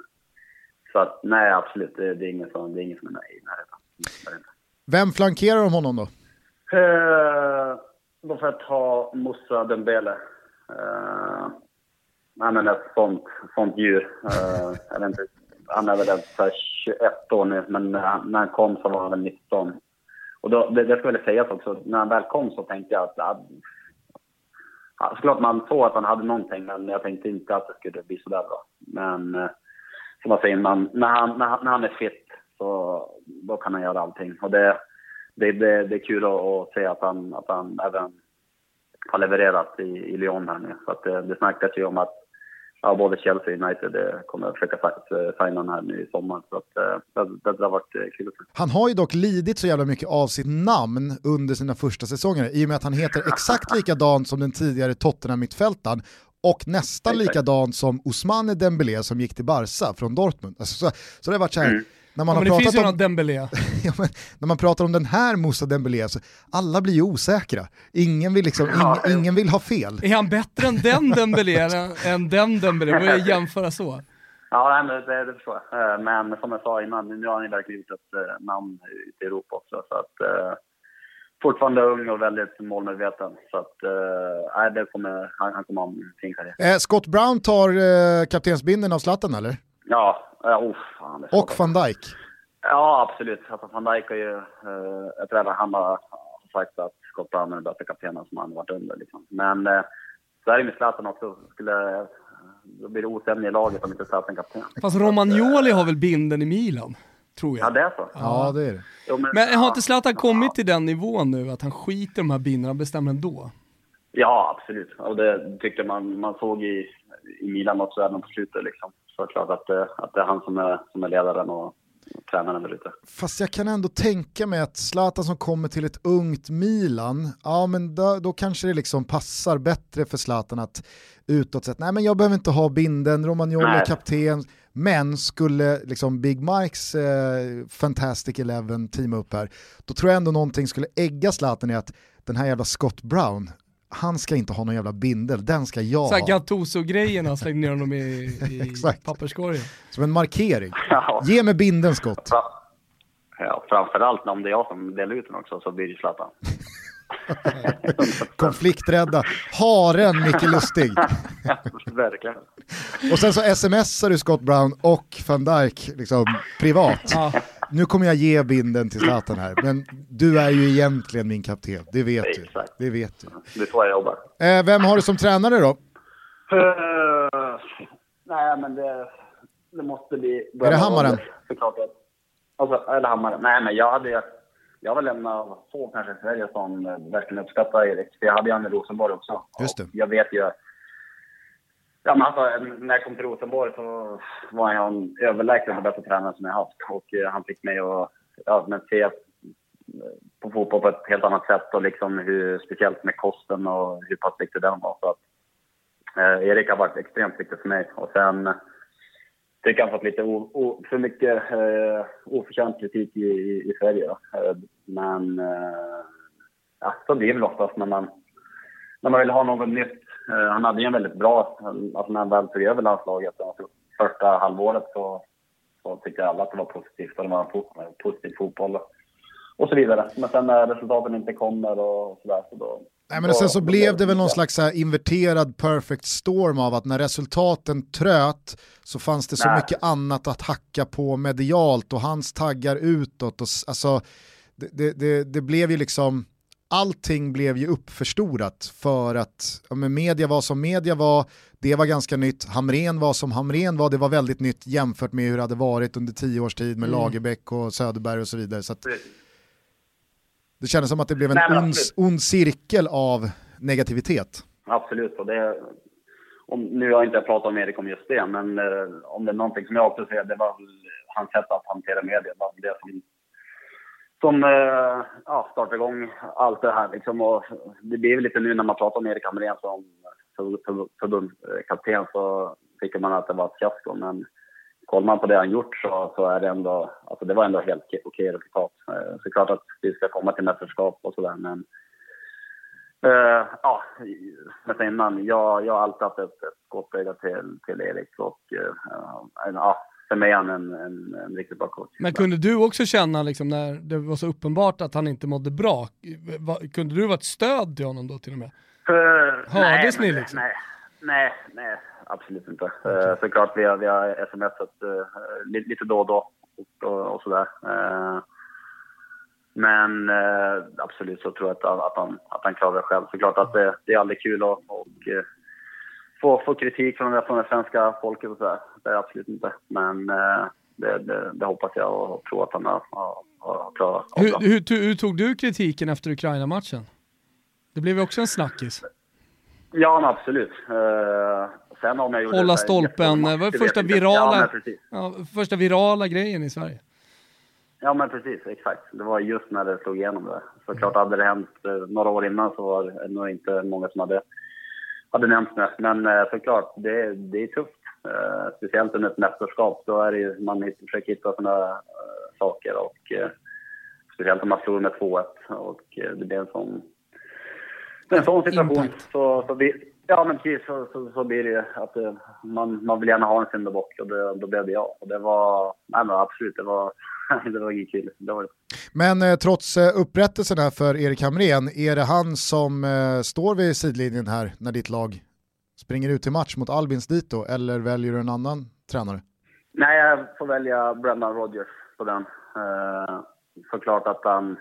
S4: så att nej, absolut, det, det är ingen som, det är ingen som är i närheten.
S2: Vem flankerar om honom då?
S4: Eh, då får jag ta Moussa Dembele. Eh, han är ett sånt, sånt djur. Eh, jag vet inte, han är väl 21 år nu, men när han, kom så var han väl 19. Och då, det, det ska väl sägas också, när han väl kom så tänkte jag att... Ja, ja, såklart man såg att han hade någonting, men jag tänkte inte att det skulle bli så där bra. Men eh, som man säger, man, när, han, när, han, när han är fit så då kan han göra allting. Och det, det, det, det är kul att, att se att han, att han även har levererat i, i Lyon här nu. Så att det, det snackas ju om att ja, både Chelsea och United eh, kommer att försöka si- signa honom här nu i sommar. Så att, eh, det, det har varit eh, kul.
S2: Han har ju dock lidit så jävla mycket av sitt namn under sina första säsonger i och med att han heter exakt likadant som den tidigare Tottenham-mittfältaren och nästan
S4: Exakt.
S2: likadan som Ousmane Dembélé som gick till Barca från Dortmund. Alltså, så, så det har varit så här,
S4: Mm.
S2: När man
S1: Ja,
S2: har
S1: men det finns
S2: pratat
S1: ju
S2: om...
S1: Dembélé.
S2: Ja, men när man pratar om den här Moussa Dembélé så alla blir ju osäkra. Ingen vill, liksom,
S4: Ja,
S2: ing, ingen vill ha fel.
S1: Är han bättre än den Dembélé än, än den Dembélé? Börjar jämföra så.
S4: Ja, nej, men det, det förstår jag. Eh, Men som jag sa innan, nu har han ju verkligen gjort ett eh, namn ute i Europa också. Så att, eh, fortfarande ung och väldigt målmedveten. Så att, eh, det kommer, han, han kommer ha en fin karriär.
S2: Eh, Scott Brown tar eh, kaptensbindeln av Zlatan eller?
S4: Ja, ja oh, fan.
S2: Och van Dijk.
S4: Ja, absolut. Alltså, van Dijk har ju... Uh, jag tror att han har sagt att Scott Brown är den bästa kaptenen som han varit under. Liksom. Men uh, så är det med Zlatan också. Skulle, då blir det osämja i laget om inte Zlatan är kapten.
S1: Fast Romagnoli har väl binden i Milan? Tror jag.
S4: Ja, det är så.
S2: Ja, det är det.
S4: Jo,
S1: Men har inte Zlatan kommit till den nivån nu att han skiter i de här bindorna och bestämmer ändå?
S4: Ja, absolut. Och det tyckte man, man såg i, i Milan också även på slutet. Liksom. Så klart att, det- att det är han som är, som är ledaren och tränaren där ute.
S2: Fast jag kan ändå tänka mig att Zlatan som kommer till ett ungt Milan, ja men då, då kanske det liksom passar bättre för Zlatan att utåt sett, nej men jag behöver inte ha binden, Romagnoli är kapten, men skulle liksom Big Mikes eh, Fantastic Eleven teama upp här, då tror jag ändå någonting skulle ägga Zlatan i att den här jävla Scott Brown, han ska inte ha någon jävla bindel, den ska jag
S1: Såhär
S2: ha.
S1: Gattuso-grejerna, slängde ner honom i, i papperskorgen.
S2: Som en markering.
S4: Ja,
S2: Ge mig binden Scott.
S4: ja, framförallt om det är jag som delar ut den också så blir det Zlatan.
S2: Konflikträdda. Haren Micke Lustig.
S4: Verkligen.
S2: Och sen så smsar du Scott Brown och van Dijk liksom, privat.
S1: Ja.
S2: Nu kommer jag ge binden till Zlatan här, men du är ju egentligen min kapten, det vet du.
S4: Exakt.
S2: Det vet du.
S4: Det är så jag jobbar.
S2: Eh, vem har du som tränare då?
S4: Uh, nej, men det, det måste bli...
S2: Är det Hammaren?
S4: Såklart. Alltså, eller Hammaren. Nej, men jag hade Jag var en av få kanske i Sverige som eh, verkligen uppskattar Erik. För jag hade ju i Rosenborg också.
S2: Just det.
S4: Och Jag vet ju... Ja, men alltså, när jag kom till Rosenborg så var han överlägsen den bästa tränaren som jag haft. Och eh, han fick mig att ja, men se på fotboll på ett helt annat sätt och liksom hur, speciellt med kosten och hur pass viktig den var. Så att, eh, Erik har varit extremt viktig för mig. Och sen tycker jag han fått lite o, o, för mycket eh, oförtjänt kritik i, i, i Sverige. Eh, men eh, ja, så blir det väl oftast när man, när man vill ha något nytt. Eh, han hade ju en väldigt bra, alltså när han väl tog över landslaget, alltså första halvåret så, så tyckte alla att det var positivt och det var en fo- positiv fotboll och så vidare. Men sen när resultaten inte kommer och sådär så då...
S2: Nej, men sen så blev det väl någon slags inverterad perfect storm av att när resultaten tröt så fanns det så
S4: Nej.
S2: mycket annat att hacka på medialt och hans taggar utåt. Och, alltså, det, det, det, det blev ju liksom, allting blev ju uppförstorat för att ja, media var som media var, det var ganska nytt, Hamren var som Hamren var, det var väldigt nytt jämfört med hur det hade varit under tio års tid med
S1: Mm.
S2: Lagerbäck och Söderberg och så vidare. Så att det kändes som att det blev en
S4: Nej,
S2: ond, ond cirkel av negativitet.
S4: Absolut. Och det, om, nu har jag inte pratat om Erik om just det, men eh, om det är någonting som jag också ser, det var hans sätt att hantera media. Det som, som eh, ja, startar igång allt det här. Liksom. Och det blir väl lite nu när man pratar om Erik Hamrén som förbundskapten så tycker man att det var ett fiasko. Men kollar man på det han gjort så, så är det ändå, alltså det var ändå helt okej- okej resultat. Eh, Såklart att vi ska komma till mästerskap och sådär, men Eh, ja, jag sa innan, jag, jag har alltid haft ett, ett gott öga till, till Erik och eh, ja, för mig är han en, en, en riktigt bra coach.
S1: Men kunde du också känna liksom när det var så uppenbart att han inte mådde bra, kunde du vara ett stöd till honom då till och med?
S4: Eh,
S1: Hördes ni liksom?
S4: Nej, nej, nej absolut inte. Uh, såklart vi har, vi har smsat uh, lite, lite då och då och, och, och sådär. Eh, men eh, absolut så tror jag att, att, han, att han klarar det själv. Såklart att det, det är aldrig kul att och, eh, få, få kritik från, det- från det svenska folket och sådär. Det är absolut inte. Men eh, det, det, det hoppas jag och tror att han har, har, har klarat
S1: Hur, hur, hur tog du kritiken efter Ukraina-matchen? Det blev ju också en snackis.
S4: Ja, men absolut. Uh, sen om jag gjorde
S1: Hålla stolpen,
S4: jättebra
S1: det var första virala-
S4: Ja.
S1: Ja, första virala grejen i Sverige.
S4: Ja, men precis. Exakt. Det var just när det slog igenom det. Såklart hade det hänt eh, några år innan så var det nog inte många som hade, hade nämnt det. Men eh, såklart, det, det är tufft. Eh, speciellt under ett mästerskap. Då är det ju, man försöker hitta sådana eh, saker. Och, eh, speciellt om man slår med 2-1. Och eh, det blir en sån, en sån situation.
S1: Impact.
S4: Så, så vi, ja, men precis. Så, så, så blir det ju att eh, man, man vill gärna ha en syndabock. Och det, då blev det jag. Och det var, nej men absolut, det var, det var inget kul. Det var det.
S2: Men eh, trots eh, upprättelsen här för Erik Hamrén, är det han som eh, står vid sidlinjen här när ditt lag springer ut till match mot Albins Dito eller väljer du en annan tränare?
S4: Nej, jag får välja Brendan Rodgers på den. Uh, såklart att han,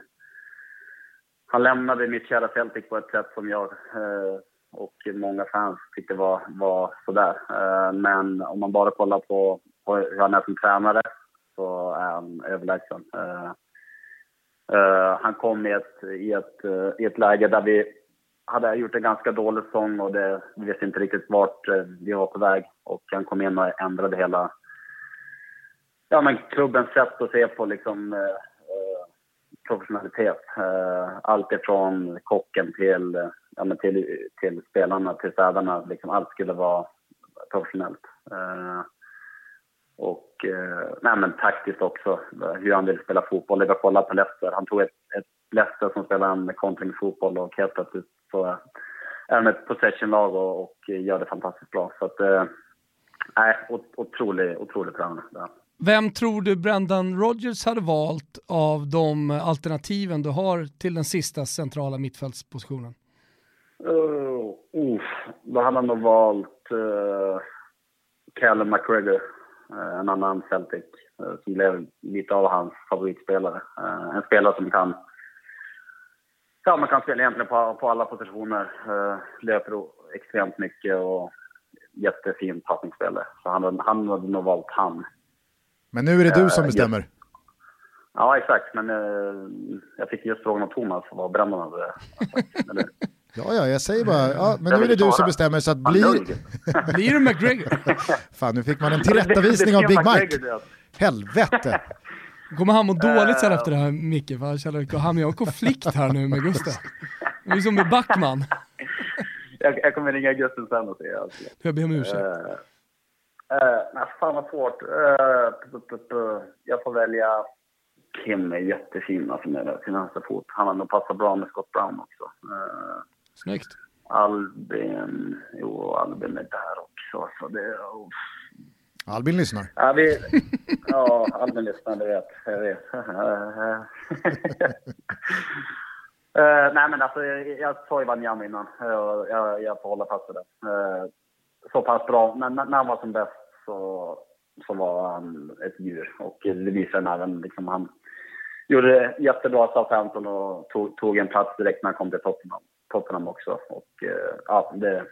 S4: han lämnade mitt kära Celtic på ett sätt som jag uh, och många fans tyckte var, var sådär. Uh, men om man bara kollar på, på hur han är som tränare så är han överlägsen. Uh, uh, han kom i ett, i, ett, eh, i ett läge där vi hade gjort en ganska dålig säsong och det, vi visste inte riktigt vart vi var på väg. Och han kom in och ändrade hela ja, men klubbens sätt att se på liksom, eh, professionalitet. Eh, allt ifrån kocken till, ja, men till, till spelarna, till städarna. Liksom, allt skulle vara professionellt. Eh, och eh, nej, men taktiskt också, hur han vill spela fotboll. Det var kolla på Leicester. Han tog ett, ett Leicester som spelar en kontringsfotboll och helt plötsligt så är han ett possession-lag och, och, gör det fantastiskt bra. Så att, eh, nej, otrolig, otrolig tränare.
S1: Vem tror du Brendan Rodgers hade valt av de alternativen du har till den sista centrala mittfältspositionen?
S4: Uh, uh, då hade han nog valt uh, Callum McGregor, en annan Celtic, uh, som blev lite av hans favoritspelare. Uh, en spelare som kan Ja, man kan spela egentligen på, på alla positioner. Löper extremt mycket och jättefin passningsspelare. Så han, han hade nog valt han.
S2: Men nu är det du som bestämmer.
S4: Ja, exakt. Men jag fick just frågan av Thomas vad Brandon hade sagt.
S2: Ja, ja, jag säger bara, ja, men nu är det du som bestämmer så att blir...
S1: blir det McGregor?
S2: Fan, nu fick man en tillrättavisning av Big Mike. Helvete!
S1: Kommer han må dåligt sen efter det här Micke? För han känner att han har konflikt här nu med Gustav. Det är som med Backman.
S4: jag, jag kommer ringa Gustav sen och säga. Alltså.
S1: Jag ber om ursäkt. Uh,
S4: uh, nej, fan vad svårt. Uh, jag får välja Kim är jättefin alltså med sin vänsterfot. Han har nog passat bra med Scott Brown också. Uh,
S1: Snyggt.
S4: Albin, jo Albin är där också. Så det, oh.
S2: Albin lyssnar.
S4: Ja, vi, ja Albin lyssnar, det vet jag. Vet. uh, nej men alltså, jag sa ju Vanjam innan. Jag, jag, jag får hålla fast vid det. Uh, så pass bra. Men när han var som bäst så, så var han ett djur. Och det visar han även. Liksom, han gjorde jättebra Southampton och tog, tog en plats direkt när han kom till Tottenham. Tottenham också. Och uh, ja, det,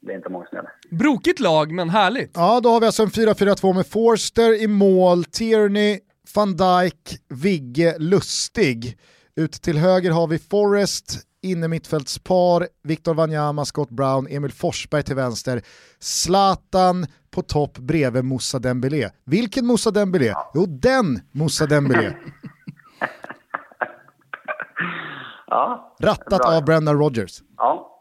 S4: det är inte många som gör det.
S1: Brokigt lag, men härligt.
S2: Ja, då har vi alltså en 4-4-2 med Forster i mål, Tierney, van Dijk, Vigge, Lustig. Ut till höger har vi Forrest, inne mittfältspar, Victor Wanyama, Scott Brown, Emil Forsberg till vänster, Zlatan på topp bredvid Moussa Dembélé. Vilken Moussa Dembélé? Jo, den Moussa Dembélé.
S4: ja,
S2: Rattat av Brendan Rodgers.
S4: Ja,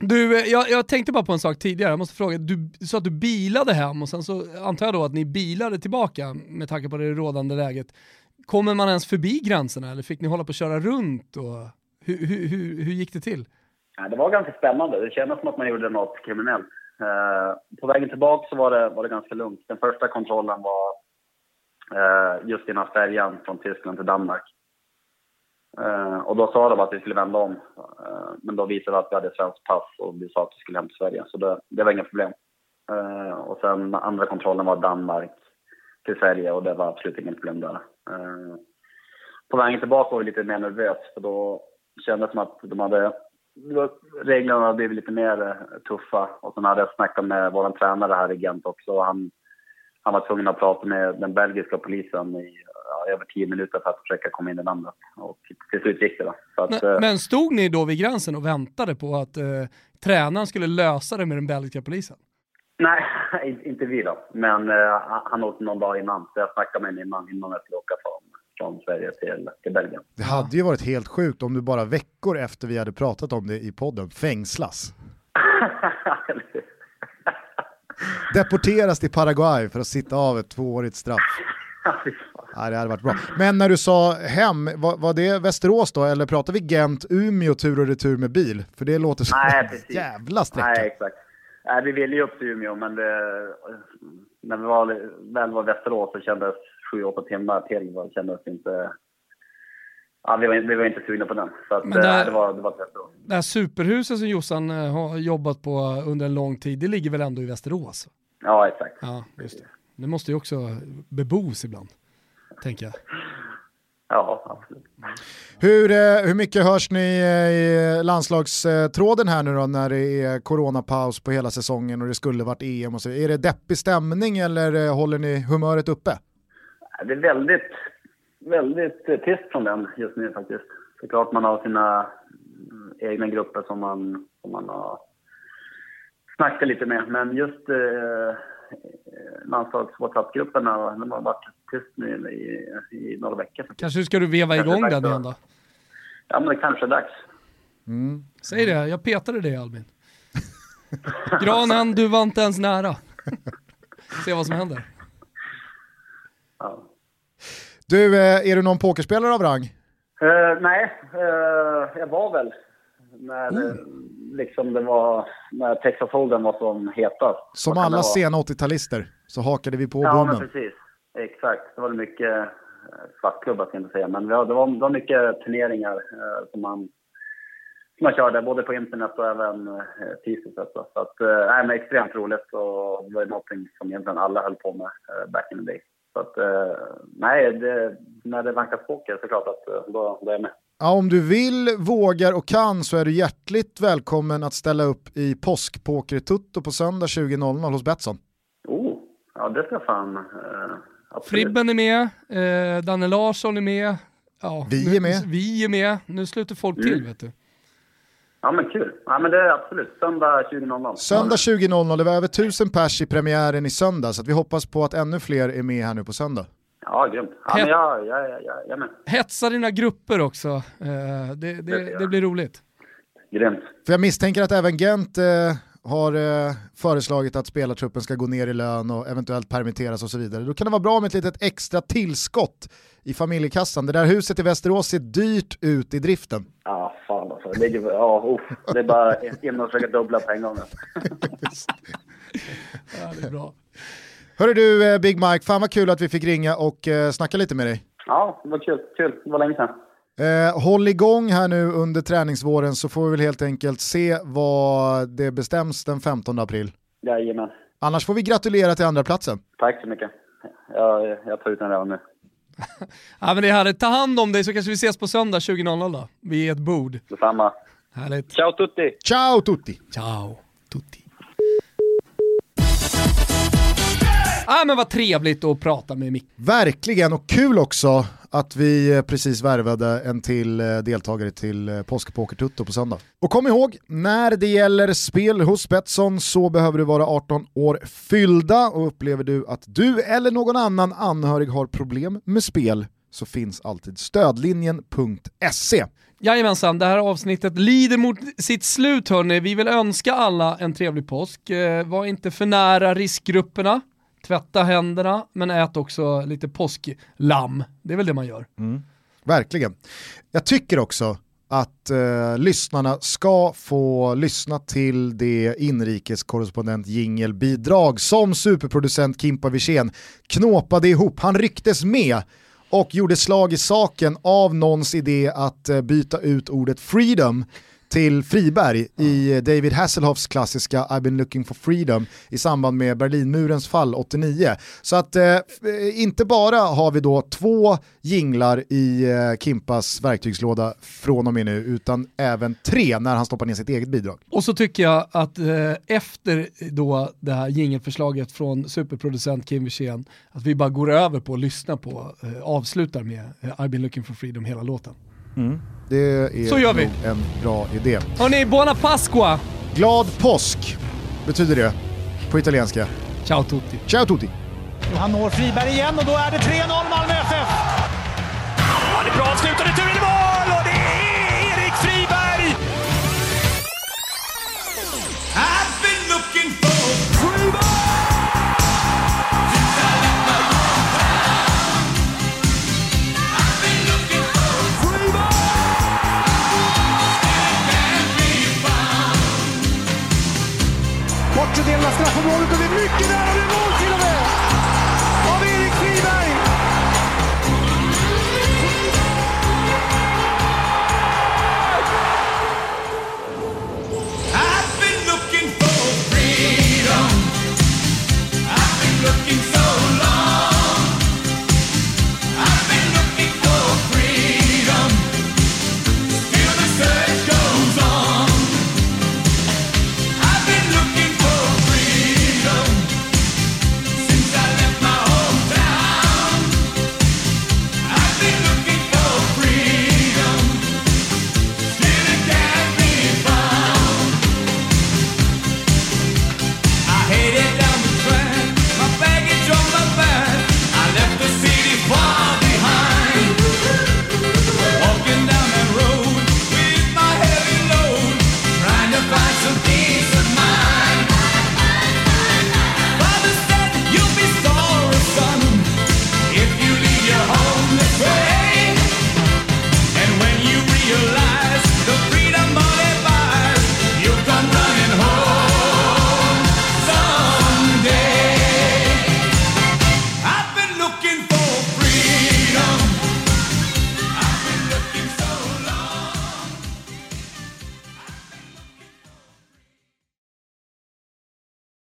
S1: du, eh, jag, jag, tänkte bara på en sak tidigare, jag måste fråga, du sa att du bilade hem och sen så antar jag då att ni bilade tillbaka med tanke på det rådande läget. Kommer man ens förbi gränserna eller fick ni hålla på att köra runt? Och hur, hur, hur, hur gick det till?
S4: Ja, det var ganska spännande, det kändes som att man gjorde något kriminellt. Uh, på vägen tillbaka så var det, var det ganska lugnt. Den första kontrollen var uh, just innan färjan från Tyskland till Danmark. Uh, och då sa de att vi skulle vända om. Uh, men då visade det att vi hade svenskt pass och vi sa att vi skulle hem till Sverige. Så det, det var inga problem. Uh, och sen andra kontrollen var Danmark till Sverige och det var absolut inget problem där. på vägen tillbaka var vi lite mer nervös för då kändes det som att de hade reglerna hade blivit lite mer tuffa. Och sen hade jag snackat med vår tränare här i Gent också. Och han, han var tvungen att prata med den belgiska polisen i över tio minuter för att försöka komma in i landet. Och till slut gick det då.
S1: Att, men, eh, men, stod ni då vid gränsen och väntade på att eh, tränaren skulle lösa det med den belgiska polisen?
S4: Nej, inte vi då. Men eh, han åkte någon dag innan, så jag snackade med honom innan, innan jag skulle åka från, från Sverige till, till Belgien.
S2: Det hade ju varit helt sjukt om du bara veckor efter vi hade pratat om det i podden fängslas. Deporteras till Paraguay för att sitta av ett tvåårigt straff. Ja, det hade varit bra. Men när du sa hem, var, var det Västerås då eller pratar vi Gent, Umeå tur och retur med bil? För det låter som
S4: Nej,
S2: en jävla sträcka.
S4: Nej, exakt. Nej, vi ville ju upp till Umeå men det, när vi var, väl var Västerås så kändes 7-8 timmar till det kändes inte... Ja, vi, var, vi var inte sugna på den. Så att,
S1: men
S4: där, det var, det var Västerås.
S1: Det här superhuset som Jossan eh, har jobbat på under en lång tid, det ligger väl ändå i Västerås?
S4: Ja, exakt.
S1: Ja, just det. Det måste ju också bebos ibland, tänker jag.
S4: Ja, absolut.
S2: Hur, eh, hur mycket hörs ni eh, i landslagstråden här nu då när det är coronapaus på hela säsongen och det skulle varit EM och så? Är det deppig stämning eller eh, håller ni humöret uppe?
S4: Det är väldigt, väldigt tyst från den just nu faktiskt. Såklart man har sina mm, egna grupper som man, som man har snackat lite med. Men just eh, landslags-WhatsApp-grupperna, de har varit tyst nu i, i några veckor.
S1: Kanske ska du veva igång den igen då?
S4: Ja, men det kanske är dags.
S1: Mm. Säg det, jag petade dig Albin. Granen, du var inte ens nära. Se vad som händer.
S4: Ja.
S2: Du, eh, är du någon pokerspelare av rang?
S4: Uh, nej, uh, jag var väl när, mm. Liksom det var, när Texas Hold'em var som hetast.
S2: Som alla sena 80-talister så hakade vi på
S4: ja,
S2: bommen.
S4: Ja, precis. Exakt. Det var mycket svartklubbar, ska jag inte säga. Men det var, det var mycket turneringar uh, som man som man körde både på internet och även eh, fysiskt. Så att, eh, men extremt roligt och det var någonting som egentligen alla höll på med eh, back in the day. Så att, eh, nej, det, när det vankas poker så klart att eh, då, då är jag med.
S2: Ja, om du vill, vågar och kan så är du hjärtligt välkommen att ställa upp i påskpoker-tutto på söndag 20.00 hos Betsson.
S4: Oh, ja det ska fan... Eh,
S1: Fribben är med, eh, Danne Larsson är med. Ja,
S2: vi är med.
S1: Vi är med. Nu sluter folk mm. till vet du.
S4: Ja men kul. Ja men det är absolut. Söndag 20.00.
S2: Söndag 20.00. Det var över tusen pers i premiären i söndag så vi hoppas på att ännu fler är med här nu på söndag.
S4: Ja, grymt. Ja, men jag, jag, jag, jag med.
S1: Hetsa dina grupper också. Uh, det, det, det, det, blir roligt.
S4: Grymt.
S2: För jag misstänker att även Gent uh, har uh, föreslagit att spelartruppen ska gå ner i lön och eventuellt permitteras och så vidare. Då kan det vara bra med ett litet extra tillskott i familjekassan. Det där huset i Västerås ser dyrt ut i driften.
S4: Ja, fan alltså. Det är, ja, oh, det är bara in och försöka dubbla på en gång.
S1: ja, det är bra.
S2: Hörru du eh, Big Mike, fan vad kul att vi fick ringa och uh, snacka lite med dig.
S4: Ja, det var kul. kul. Det var länge sedan.
S2: Eh, håll igång här nu under träningsvåren så får vi väl helt enkelt se vad det bestäms den 15 april.
S4: Jajamän.
S2: Annars får vi gratulera till andra platsen.
S4: Tack så mycket. Jag, jag tar ut den redan nu.
S1: ja, men det är härligt. Ta hand om dig så kanske vi ses på söndag 20.00 då, vid ett bord.
S4: Detsamma.
S1: Härligt.
S4: Ciao tutti!
S2: Ciao tutti!
S1: Ciao tutti! Ah, men vad trevligt att prata med Micke.
S2: Verkligen, och kul också att vi eh, precis värvade en till eh, deltagare till eh, Påskpokertutto på söndag. Och kom ihåg, när det gäller spel hos Betsson så behöver du vara 18 år fyllda och upplever du att du eller någon annan anhörig har problem med spel så finns alltid stödlinjen.se.
S1: Jajamensan, det här avsnittet lider mot sitt slut hörni. Vi vill önska alla en trevlig påsk. Var inte för nära riskgrupperna tvätta händerna, men ät också lite påsklamm. Det är väl det man gör.
S2: Mm. Verkligen. Jag tycker också att eh, lyssnarna ska få lyssna till det inrikeskorrespondent jingelbidrag som superproducent Kimpa Wirsén knåpade ihop. Han rycktes med och gjorde slag i saken av någons idé att eh, byta ut ordet freedom till Friberg i David Hasselhoffs klassiska I've been looking for freedom i samband med Berlinmurens fall 89. Så att eh, inte bara har vi då två jinglar i eh, Kimpas verktygslåda från och med nu, utan även tre när han stoppar ner sitt eget bidrag.
S1: Och så tycker jag att eh, efter då det här jingelförslaget från superproducent Kim Wirsén, att vi bara går över på att lyssna på, eh, avslutar med eh, I've been looking for freedom hela låten.
S2: Mm. Det är
S1: Så gör vi.
S2: en bra idé.
S1: Hörni, buona pasqua!
S2: Glad påsk betyder det på italienska.
S1: Ciao tutti.
S2: Ciao tutti.
S5: Han når Friberg igen och då är det 3-0 Malmö FF. Ja, det är bra avslut och returen bortre delen av straffområdet och